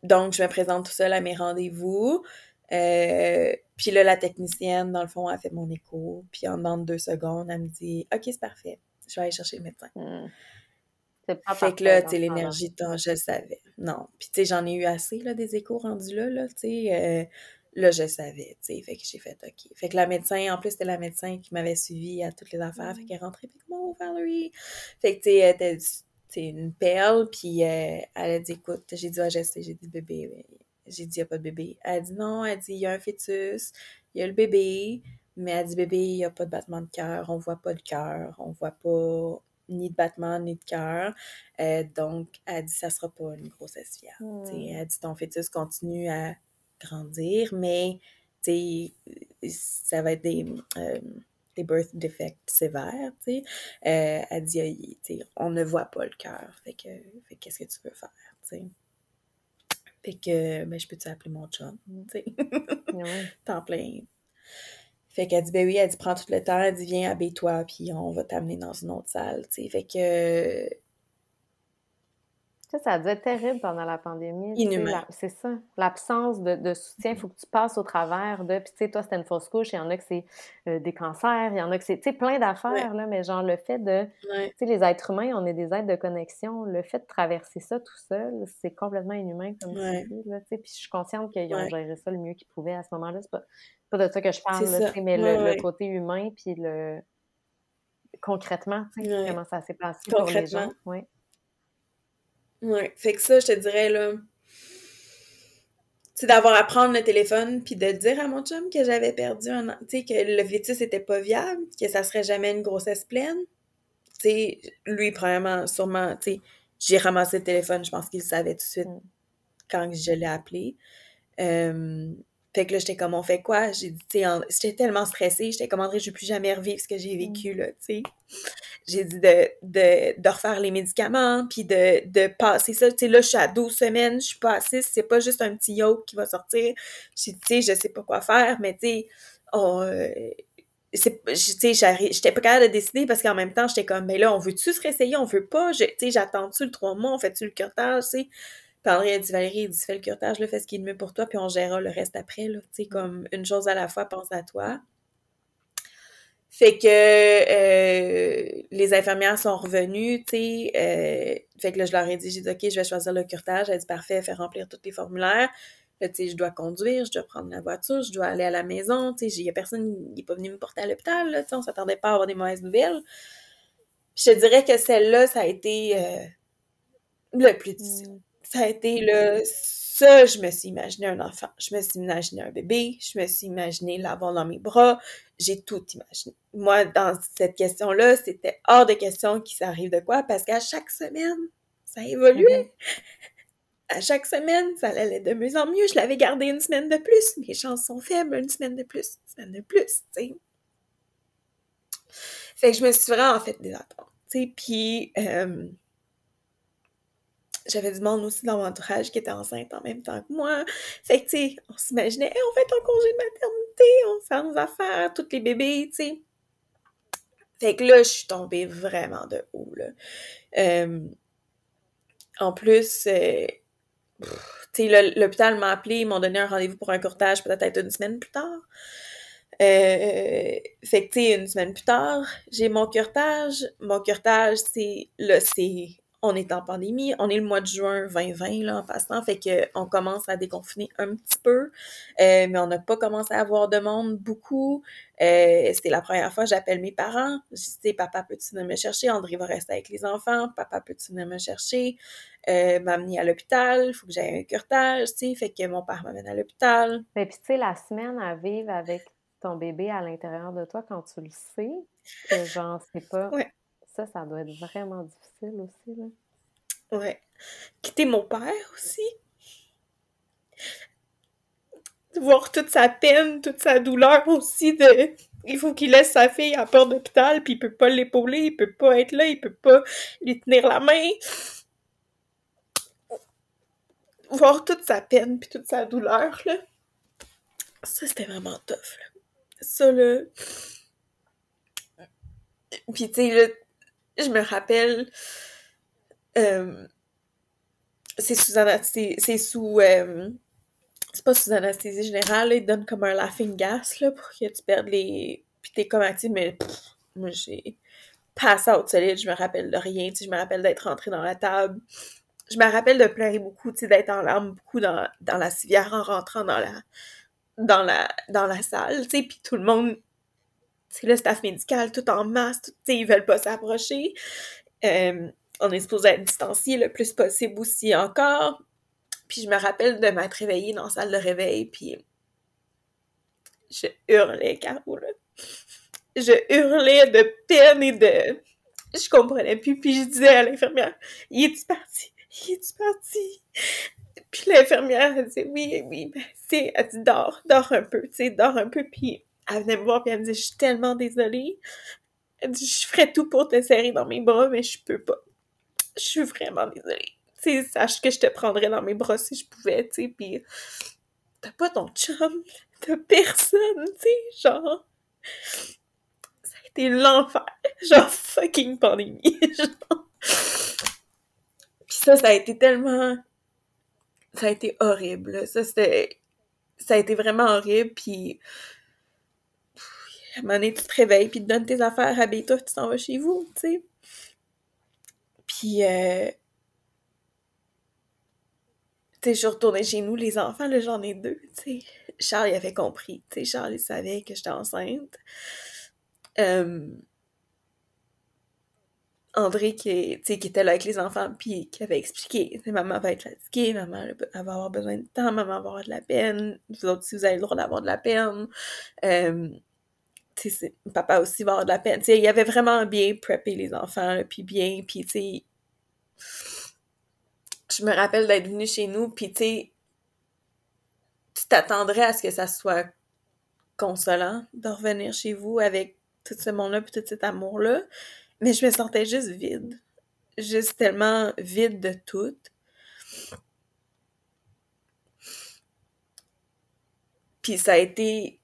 donc, je me présente tout seul à mes rendez-vous. puis là, la technicienne, dans le fond, a fait mon écho. Puis en dans deux secondes, elle me dit OK, c'est parfait. Je vais aller chercher le médecin. Pas fait que là, tu l'énergie de temps, je le savais. Non. Puis, tu sais, j'en ai eu assez, là, des échos rendus là, là, tu sais. Euh, là, je savais, tu sais. Fait que j'ai fait OK. Fait que la médecin, en plus, c'était la médecin qui m'avait suivi à toutes les affaires. Fait mmh. qu'elle rentrait, puis comment, Valerie? Fait que, tu sais, elle était une perle, puis euh, elle a dit, écoute, j'ai dit, ah, je sais, j'ai dit bébé. J'ai dit, il n'y a pas de bébé. Elle a dit, non, elle dit, il y a un fœtus, il y a le bébé, mais elle dit, bébé, il n'y a pas de battement de cœur, on voit pas le cœur, on voit pas ni de battement, ni de cœur. Euh, donc, elle dit, ça sera pas une grossesse fiable. Hmm. Elle dit, ton fœtus continue à grandir, mais ça va être des, euh, des birth defects sévères. Euh, elle dit, on ne voit pas le cœur. Fait que, fait qu'est-ce que tu veux faire? T'sais? Fait que, ben, je peux t'appeler mon chum, tu sais? Temps plein. Fait qu'elle dit, ben oui, elle dit, prends tout le temps, elle dit, viens, habille-toi, puis on va t'amener dans une autre salle, tu sais. Fait que, ça, a dû être terrible pendant la pandémie. Inhumain. C'est ça. L'absence de, soutien, il faut que tu passes au travers de. Puis, tu sais, toi, c'était une fausse couche. Il y en a que c'est euh, des cancers. Il y en a que c'est, tu sais, plein d'affaires, là. Mais genre, le fait de. Tu sais, les êtres humains, on est des êtres de connexion. Le fait de traverser ça tout seul, c'est complètement inhumain, comme tu dis, là. Tu sais, puis je suis consciente qu'ils ont géré ça le mieux qu'ils pouvaient à ce moment-là. C'est pas, pas de ça que je parle, là, mais le, côté humain, puis le. Concrètement, tu sais, comment ça s'est passé pour les gens. Ouais. Ouais. Fait que ça, je te dirais, là, c'est d'avoir à prendre le téléphone puis de dire à mon chum que j'avais perdu un tu sais, que le fœtus était pas viable, que ça serait jamais une grossesse pleine. Tu sais, lui, premièrement, sûrement, tu sais, j'ai ramassé le téléphone, je pense qu'il savait tout de suite mm. quand je l'ai appelé. Euh, fait que là, j'étais comme, on fait quoi? J'ai dit, tu sais, j'étais tellement stressée, j'étais comme, André, je vais plus jamais revivre ce que j'ai vécu, là, tu sais. J'ai dit de, de, de, refaire les médicaments, puis de, de passer ça. Tu sais, là, je suis à 12 semaines, je suis pas à 6, c'est pas juste un petit yoke qui va sortir. J'ai dit, tu sais, je sais pas quoi faire, mais tu sais, on... Euh, j'étais pas capable de décider parce qu'en même temps, j'étais comme, mais là, on veut-tu se réessayer? On veut pas? Tu sais, j'attends-tu le trois mois? On fait-tu le curtage? Tu sais? André a dit Valérie, il dit fais le curtage, là, fais ce qui est mieux pour toi, puis on gérera le reste après. Tu sais, comme une chose à la fois, pense à toi. Fait que euh, les infirmières sont revenues, tu sais. Euh, fait que là, je leur ai dit, j'ai dit, OK, je vais choisir le curtage. Elle a dit, parfait, fait remplir tous les formulaires. Là, tu sais, je dois conduire, je dois prendre la voiture, je dois aller à la maison, tu sais. Il y a personne, il n'est pas venu me porter à l'hôpital, là, tu sais. On s'attendait pas à avoir des mauvaises nouvelles. je te dirais que celle-là, ça a été euh, le plus difficile. Ça a été le ça, je me suis imaginé un enfant, je me suis imaginé un bébé, je me suis imaginé l'avoir dans mes bras, j'ai tout imaginé. Moi, dans cette question-là, c'était hors de question qu'il s'arrive de quoi, parce qu'à chaque semaine, ça évoluait. Mm-hmm. À chaque semaine, ça allait de mieux en mieux. Je l'avais gardé une semaine de plus. Mes chances sont faibles, une semaine de plus, une semaine de plus, tu sais. Fait que je me suis vraiment fait des attentes, tu sais. Puis, euh, j'avais du monde aussi dans mon entourage qui était enceinte en même temps que moi. Fait que, tu sais, on s'imaginait, on va être en congé de maternité, on fait nos affaires, tous les bébés, tu sais. Fait que là, je suis tombée vraiment de haut, là. Euh, en plus, euh, tu sais, l'hôpital m'a appelé, ils m'ont donné un rendez-vous pour un courtage peut-être une semaine plus tard. Euh, fait que, tu sais, une semaine plus tard, j'ai mon curtage. Mon curtage, c'est, là, c'est on est en pandémie, on est le mois de juin 2020 là, en passant, fait qu'on commence à déconfiner un petit peu, euh, mais on n'a pas commencé à avoir de monde beaucoup. Euh, c'était la première fois que j'appelle mes parents. Je dis, papa, peux-tu venir me chercher? André va rester avec les enfants. Papa, peux-tu venir me chercher? Euh, m'amener à l'hôpital. Il faut que j'aille un curtage, tu sais. Fait que mon père m'amène à l'hôpital. Et puis, tu sais, la semaine à vivre avec ton bébé à l'intérieur de toi quand tu le sais, que genre, c'est pas... Ça, ça doit être vraiment difficile aussi, là. Ouais. Quitter mon père aussi. Voir toute sa peine, toute sa douleur aussi. Il faut qu'il laisse sa fille à peur d'hôpital, puis il peut pas l'épauler, il peut pas être là, il peut pas lui tenir la main. Voir toute sa peine, puis toute sa douleur, là. Ça, c'était vraiment tough, là. Ça, là... Puis, tu sais, là, je me rappelle, euh, c'est sous c'est sous euh, pas sous anesthésie générale, là, ils donnent comme un laughing gas là, pour que tu perdes les. Puis t'es comme actif, mais moi j'ai passé out solide, je me rappelle de rien, tu je me rappelle d'être rentrée dans la table. Je me rappelle de pleurer beaucoup, tu sais, d'être en larmes beaucoup dans, dans la civière en rentrant dans la dans la dans la salle, tu sais, puis tout le monde le staff médical tout en masse, sais, ils veulent pas s'approcher. Euh, on est supposé être distancié le plus possible aussi encore. Puis je me rappelle de m'être réveillée dans la salle de réveil, puis je hurlais, Caro, là. Je hurlais de peine et de... je comprenais plus, puis je disais à l'infirmière, il est-tu parti? Il est-tu parti? Puis l'infirmière, elle disait, oui, oui, ben, c'est, elle dit, dors, dors un peu, tu sais, dors un peu, puis elle venait me voir, puis elle me dit, je suis tellement désolée. Elle dit, je ferais tout pour te serrer dans mes bras, mais je peux pas. Je suis vraiment désolée. Tu sache que je te prendrais dans mes bras si je pouvais, tu sais, puis t'as pas ton chum, t'as personne, tu genre c'était l'enfer. Genre fucking pandémie. Genre. Puis ça, ça a été tellement. Ça a été horrible. Ça, c'était. Ça a été vraiment horrible. Puis. À un moment donné, tu te réveilles, puis tu donnes tes affaires, habille-toi, tu t'en vas chez vous, tu sais. Puis. Euh... Tu sais, je suis retournée chez nous, les enfants, là, j'en ai deux, tu sais. Charles, il avait compris. Tu sais, Charles, il savait que j'étais enceinte. Euh, André qui, qui était là avec les enfants, puis qui avait expliqué, maman va être fatiguée, maman va avoir besoin de temps, maman va avoir de la peine, vous autres si vous avez le droit d'avoir de la peine, euh, papa aussi va avoir de la peine. sais il avait vraiment bien preppé les enfants, puis bien, puis tu sais, je me rappelle d'être venue chez nous, puis tu sais, tu t'attendrais à ce que ça soit consolant de revenir chez vous avec tout ce monde-là, puis tout cet amour-là. Mais je me sentais juste vide. Juste tellement vide de tout. Puis ça a été...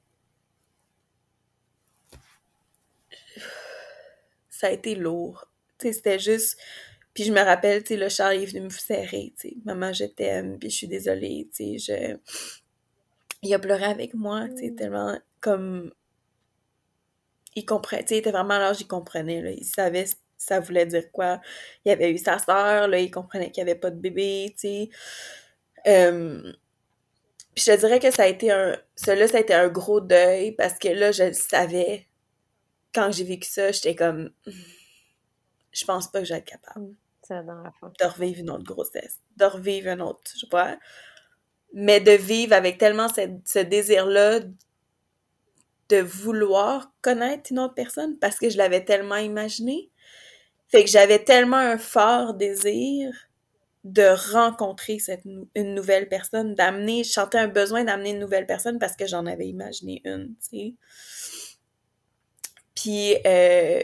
Ça a été lourd. C'était juste... Puis je me rappelle, le Charles est venu me serrer, tu sais. Maman, je t'aime, puis je suis désolée, je... Il a pleuré avec moi, tellement comme il comprenait, il était vraiment à l'âge, il là, il savait ça voulait dire quoi. Il avait eu sa sœur, là, il comprenait qu'il n'y avait pas de bébé, tu sais. puis je dirais que ça a été un... Cela, ça a été un gros deuil, parce que là, je le savais. Quand j'ai vécu ça, j'étais comme... Je pense pas que j'allais être capable. Dans la de revivre une autre grossesse, de revivre un autre, je vois. Mais de vivre avec tellement ce désir-là de vouloir connaître une autre personne parce que je l'avais tellement imaginé. Fait que j'avais tellement un fort désir de rencontrer cette une nouvelle personne, d'amener, je sentais un besoin d'amener une nouvelle personne parce que j'en avais imaginé une, tu sais. Puis, euh,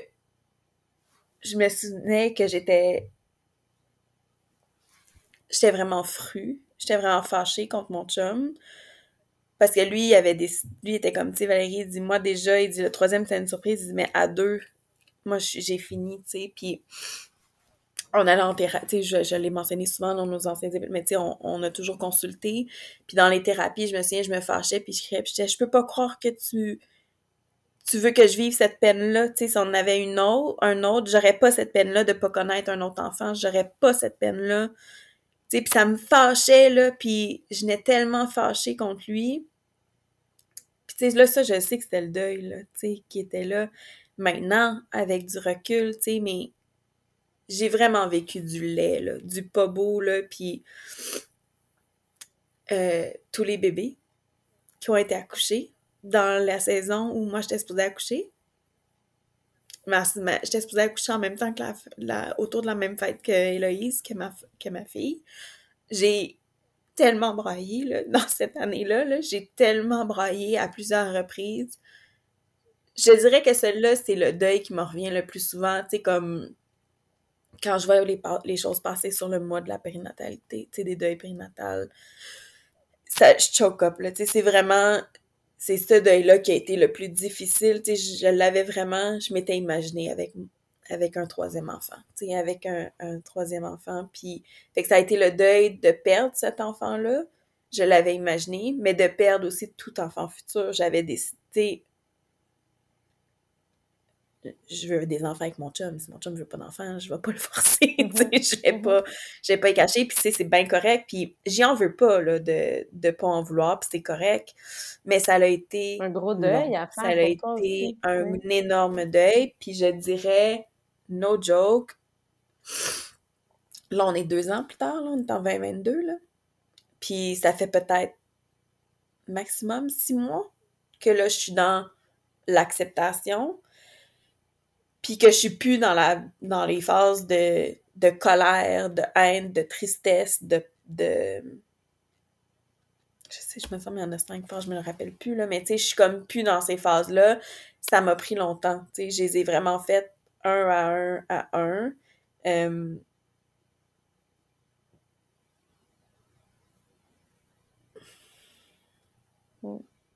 je me souvenais que j'étais, j'étais vraiment fru, j'étais vraiment fâchée contre mon chum parce que lui, il avait des, lui, était comme, tu sais, Valérie, il dit, moi, déjà, il dit, le troisième, c'est une surprise. Il dit, mais à deux, moi, j'ai fini, tu sais. Puis, on allait en thérapie, tu sais, je, l'ai mentionné souvent dans nos anciens mais tu sais, on, a toujours consulté. Puis, dans les thérapies, je me souviens, je me fâchais, puis je criais, puis je disais, je peux pas croire que tu tu veux que je vive cette peine-là, tu sais, si on avait une autre, un autre, j'aurais pas cette peine-là de pas connaître un autre enfant, j'aurais pas cette peine-là puis ça me fâchait, là, puis je n'ai tellement fâché contre lui. Puis tu sais, là, ça, je sais que c'était le deuil, là, tu sais, qui était là. Maintenant, avec du recul, tu sais, mais j'ai vraiment vécu du lait, là, du pas beau, là, puis euh, tous les bébés qui ont été accouchés dans la saison où moi, j'étais supposée accoucher. J'étais supposée accoucher en même temps que la, autour de la même fête que Héloïse, que ma, que ma fille. J'ai tellement braillé là, dans cette année-là. j'ai tellement braillé à plusieurs reprises. Je dirais que celle-là, c'est le deuil qui me revient le plus souvent. Tu sais, comme quand je vois les, les choses passer sur le mois de la périnatalité, tu sais, des deuils périnatales, ça, je choke up, là. Tu sais, c'est vraiment c'est ce deuil-là qui a été le plus difficile. Tu sais, je, l'avais vraiment, je m'étais imaginée avec, avec un troisième enfant, tu sais, avec un, un, troisième enfant. Puis, fait que ça a été le deuil de perdre cet enfant-là. Je l'avais imaginé, mais de perdre aussi tout enfant futur. J'avais décidé, je veux des enfants avec mon chum. Si mon chum veut pas d'enfants, je vais pas le forcer. je vais pas, je vais pas y cacher. Puis c'est bien correct. Puis j'y en veux pas là, de ne pas en vouloir. Puis c'est correct. Mais ça a été un gros deuil à faire. Ça a été un énorme deuil. Puis je dirais, no joke. Là, on est deux ans plus tard. Là, on est en 2022. Là. Puis ça fait peut-être maximum six mois que là, je suis dans l'acceptation puis que je suis plus dans la dans les phases de, de colère, de haine, de tristesse, de, de je sais, je me sens, il y en a cinq phases, je me le rappelle plus, là, mais tu sais, je suis comme plus dans ces phases-là. Ça m'a pris longtemps, tu sais, je les ai vraiment faites un à un à un. Euh,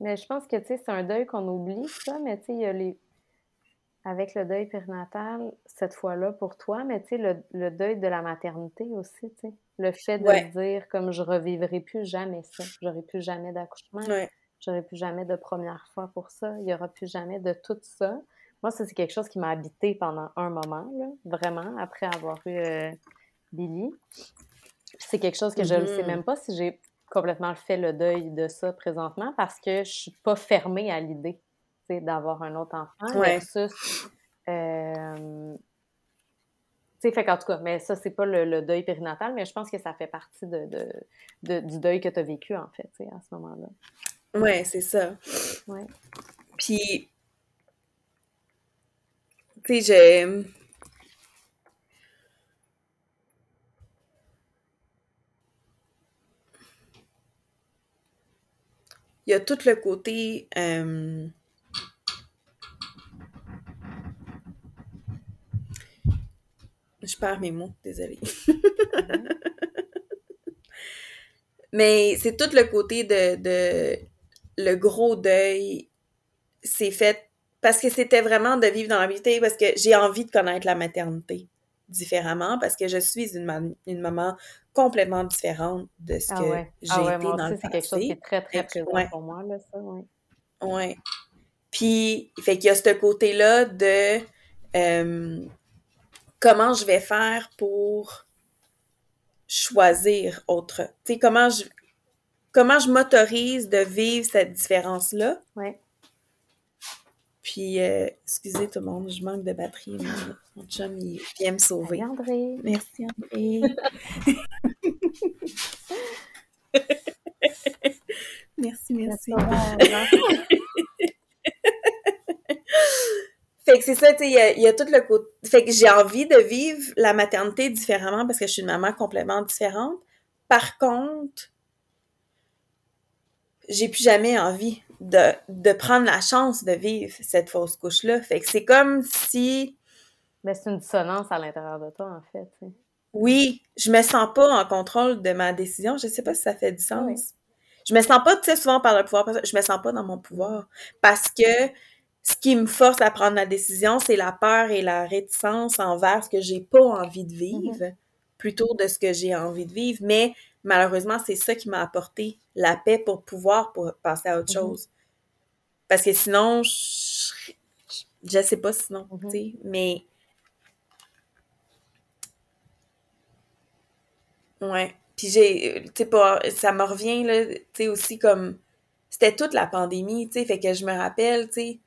Mais je pense que, tu sais, c'est un deuil qu'on oublie, ça, mais tu sais, il y a les... Avec le deuil périnatal, cette fois-là, pour toi, mais tu sais, le, deuil de la maternité aussi, tu sais. Le fait de dire, comme je revivrai plus jamais ça, j'aurai plus jamais d'accouchement, j'aurai plus jamais de première fois pour ça, il y aura plus jamais de tout ça. Moi, ça, c'est quelque chose qui m'a habité pendant un moment, là, vraiment, après avoir eu euh, Billy. C'est quelque chose que je ne sais mm-hmm. même pas si j'ai complètement fait le deuil de ça présentement parce que je suis pas fermée à l'idée d'avoir un autre enfant versus euh, fait qu'en tout cas, mais ça, c'est pas le, deuil périnatal, mais je pense que ça fait partie de, du deuil que tu as vécu, en fait, à ce moment-là. Ouais, c'est ça. Ouais. Puis, tu sais, j'ai il y a tout le côté euh, je perds mes mots, désolée. Mais c'est tout le côté de, de le gros deuil c'est fait parce que c'était vraiment de vivre dans la vie parce que j'ai envie de connaître la maternité différemment parce que je suis une, une maman complètement différente de ce ah que j'ai ah été dans le passé. C'est quelque chose qui est très, très présent pour moi, là, ça, oui. Ouais. Puis, fait qu'il y a ce côté-là de euh, comment je vais faire pour choisir autre? Tu sais, comment je, comment je m'autorise de vivre cette différence-là? Ouais. Puis, euh, excusez tout le monde, je manque de batterie. Mon, chum, il vient me sauver. Merci, André. Merci, André. merci, merci. fait que c'est ça, tu sais, il y, a tout le côté. Fait que j'ai envie de vivre la maternité différemment parce que je suis une maman complètement différente. Par contre, j'ai plus jamais envie de, de prendre la chance de vivre cette fausse couche-là. Fait que c'est comme si. Mais c'est une dissonance à l'intérieur de toi, en fait. Oui, je me sens pas en contrôle de ma décision. Je sais pas si ça fait du sens. Je me sens pas, tu sais, souvent par le pouvoir, je me sens pas dans mon pouvoir. Parce que ce qui me force à prendre la décision, c'est la peur et la réticence envers ce que j'ai pas envie de vivre, mm-hmm. plutôt de ce que j'ai envie de vivre. Mais malheureusement, c'est ça qui m'a apporté la paix pour pouvoir pour passer à autre mm-hmm. chose. Parce que sinon, je, je sais pas sinon, tu sais, mais. Ouais. Puis j'ai, tu sais, ça me revient, là, tu sais, aussi comme. C'était toute la pandémie, tu sais, fait que je me rappelle, tu sais,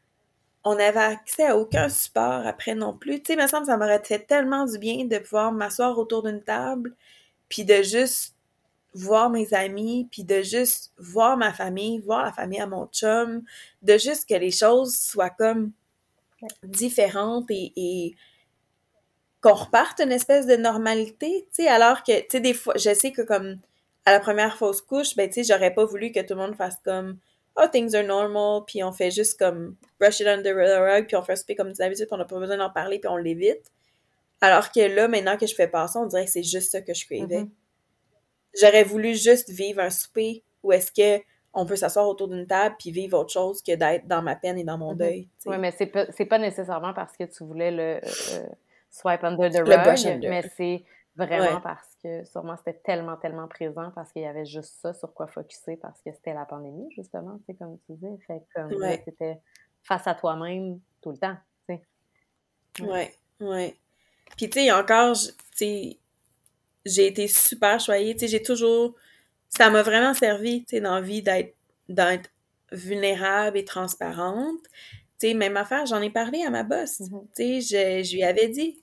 on n'avait accès à aucun support après non plus. Tu sais, il me semble ça m'aurait fait tellement du bien de pouvoir m'asseoir autour d'une table, puis de juste voir mes amis, puis de juste voir ma famille, voir la famille à mon chum, de juste que les choses soient comme différentes et, qu'on reparte une espèce de normalité, tu sais, alors que, tu sais, des fois, je sais que comme à la première fausse couche, ben, tu sais, j'aurais pas voulu que tout le monde fasse comme oh, things are normal, puis on fait juste comme brush it under the rug, puis on fait un souper comme d'habitude, puis on n'a pas besoin d'en parler, puis on l'évite. Alors que là, maintenant que je fais pas ça, on dirait que c'est juste ça que je cravais. Mm-hmm. J'aurais voulu juste vivre un souper où est-ce que on peut s'asseoir autour d'une table puis vivre autre chose que d'être dans ma peine et dans mon mm-hmm. deuil. Oui, mais c'est pas, pas nécessairement parce que tu voulais le euh, swipe under the rug, mais c'est vraiment parce que sûrement c'était tellement, tellement présent parce qu'il y avait juste ça sur quoi focuser parce que c'était la pandémie, justement, tu sais, comme tu dis. Fait comme c'était face à toi-même tout le temps, tu sais. Ouais, ouais. Puis, tu sais, encore, tu sais, j'ai été super choyée. Tu sais, j'ai toujours. Ça m'a vraiment servi, tu sais, d'envie d'être, d'être vulnérable et transparente. Tu sais, même affaire, j'en ai parlé à ma boss. Mm-hmm. Tu sais, je, je lui avais dit,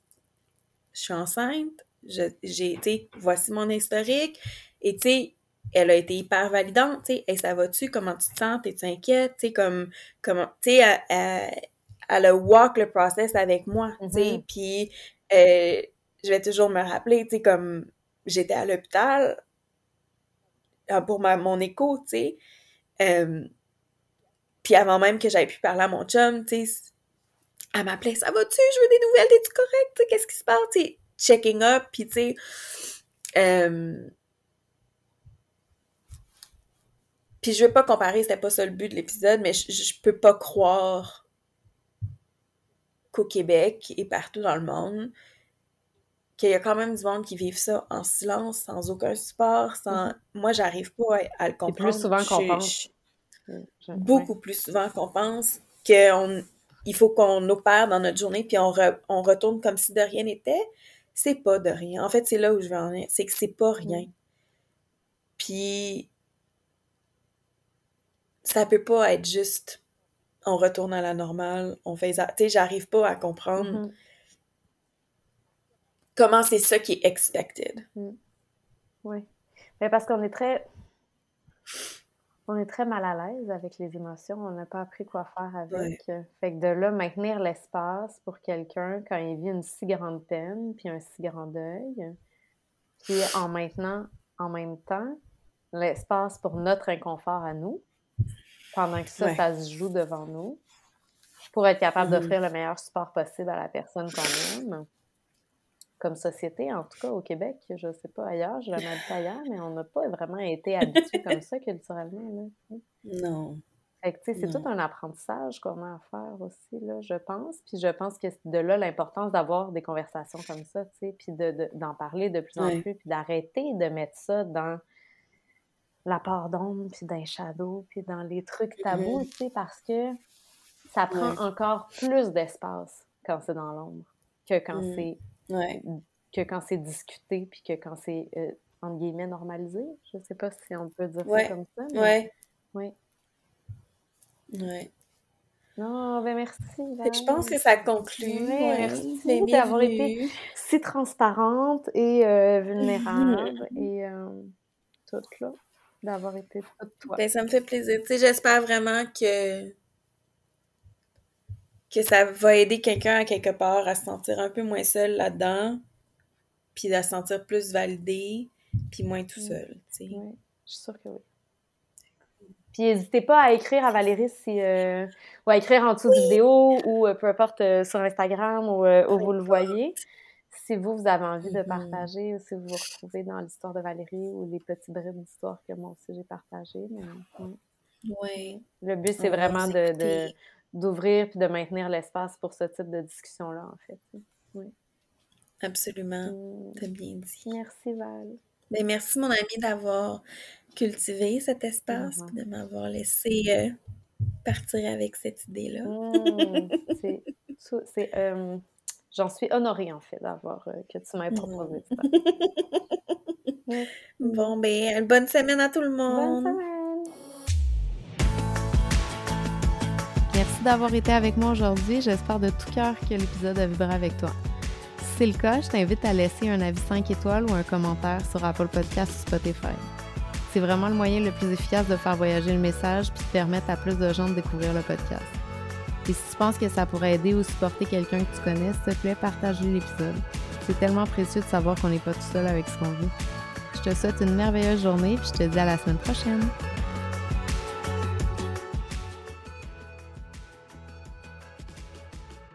je suis enceinte, j'ai, sais, voici mon historique. Et tu sais, elle a été hyper validante, tu sais, hey, ça va-tu, comment tu te sens, t'es-tu inquiète, tu sais, comme, comment, tu sais, elle a walk le process avec moi, tu sais, mm-hmm. puis euh, je vais toujours me rappeler, tu sais, comme j'étais à l'hôpital euh, pour ma, mon écho, tu sais, euh, puis avant même que j'aille pu parler à mon chum, tu sais, elle m'appelait « Ça va-tu? Je veux des nouvelles, t'es-tu correct? Qu'est-ce qui se passe? » Tu sais, checking up, puis tu sais... Euh, puis je veux pas comparer, c'était pas ça le but de l'épisode, mais je, je peux pas croire qu'au Québec et partout dans le monde, qu'il y a quand même du monde qui vivent ça en silence, sans aucun support, sans... Mm-hmm. Moi, j'arrive pas à, le comprendre. plus souvent qu'on pense. Beaucoup plus souvent qu'on pense qu'on il faut qu'on opère dans notre journée puis on, on retourne comme si de rien n'était. C'est pas de rien. En fait, c'est là où je vais en venir. C'est que c'est pas rien. Puis ça peut pas être juste on retourne à la normale, on fait... Tu sais, j'arrive pas à comprendre mm-hmm. comment c'est ça qui est expected. Mm. Oui. Mais parce qu'on est très on est très mal à l'aise avec les émotions. On n'a pas appris quoi faire avec. Fait que de là, maintenir l'espace pour quelqu'un quand il vit une si grande peine, puis un si grand deuil, puis en maintenant, en même temps, l'espace pour notre inconfort à nous, pendant que ça, ça se joue devant nous, pour être capable mm-hmm. d'offrir le meilleur support possible à la personne qu'on aime comme société, en tout cas au Québec, je ne sais pas ailleurs, je l'ai dit ailleurs, mais on n'a pas vraiment été habitués comme ça culturellement. Là, non. c'est tout un apprentissage qu'on a à faire aussi, là, je pense. Puis je pense que c'est de là l'importance d'avoir des conversations comme ça, tu puis d'en parler de plus en plus, puis d'arrêter de mettre ça dans la part d'ombre, puis dans les shadows, puis dans les trucs tabous, tu sais, parce que ça prend encore plus d'espace quand c'est dans l'ombre que quand mm. Que quand c'est discuté, puis que quand c'est, euh, entre guillemets, normalisé. Je sais pas si on peut dire ça comme ça. Mais... Oui. Ouais. Non, ben merci. Je pense que ça conclut. merci d'avoir été si transparente et euh, vulnérable et euh, tout là, d'avoir été toute toi. Ben, ça me fait plaisir. J'espère vraiment que que ça va aider quelqu'un à quelque part à se sentir un peu moins seul là-dedans, puis à se sentir plus validé, puis moins tout seul. Oui, je suis sûre que oui. Puis n'hésitez pas à écrire à Valérie si, euh, ou à écrire en dessous de vidéo ou euh, peu importe euh, sur Instagram ou où vous le voyez. Si vous, vous avez envie de mm-hmm. partager ou si vous vous retrouvez dans l'histoire de Valérie ou les petits bribes d'histoire que moi aussi j'ai partagées. Oui. Le but, c'est vraiment de, d'ouvrir puis de maintenir l'espace pour ce type de discussion-là, en fait. Oui. Absolument. T'as bien dit. Merci, Val. Ben, merci, mon ami, d'avoir cultivé cet espace et de m'avoir laissé euh, partir avec cette idée-là. Mm. c'est. Euh, j'en suis honorée, en fait, d'avoir euh, que tu m'aies proposé ça. bon, ben, bonne semaine à tout le monde. Bonne semaine. Merci d'avoir été avec moi aujourd'hui. J'espère de tout cœur que l'épisode a vibré avec toi. Si c'est le cas, je t'invite à laisser un avis 5 étoiles ou un commentaire sur Apple Podcast ou Spotify. C'est vraiment le moyen le plus efficace de faire voyager le message puis de permettre à plus de gens de découvrir le podcast. Et si tu penses que ça pourrait aider ou supporter quelqu'un que tu connais, s'il te plaît, partage l'épisode. C'est tellement précieux de savoir qu'on n'est pas tout seul avec ce qu'on vit. Je te souhaite une merveilleuse journée puis je te dis à la semaine prochaine.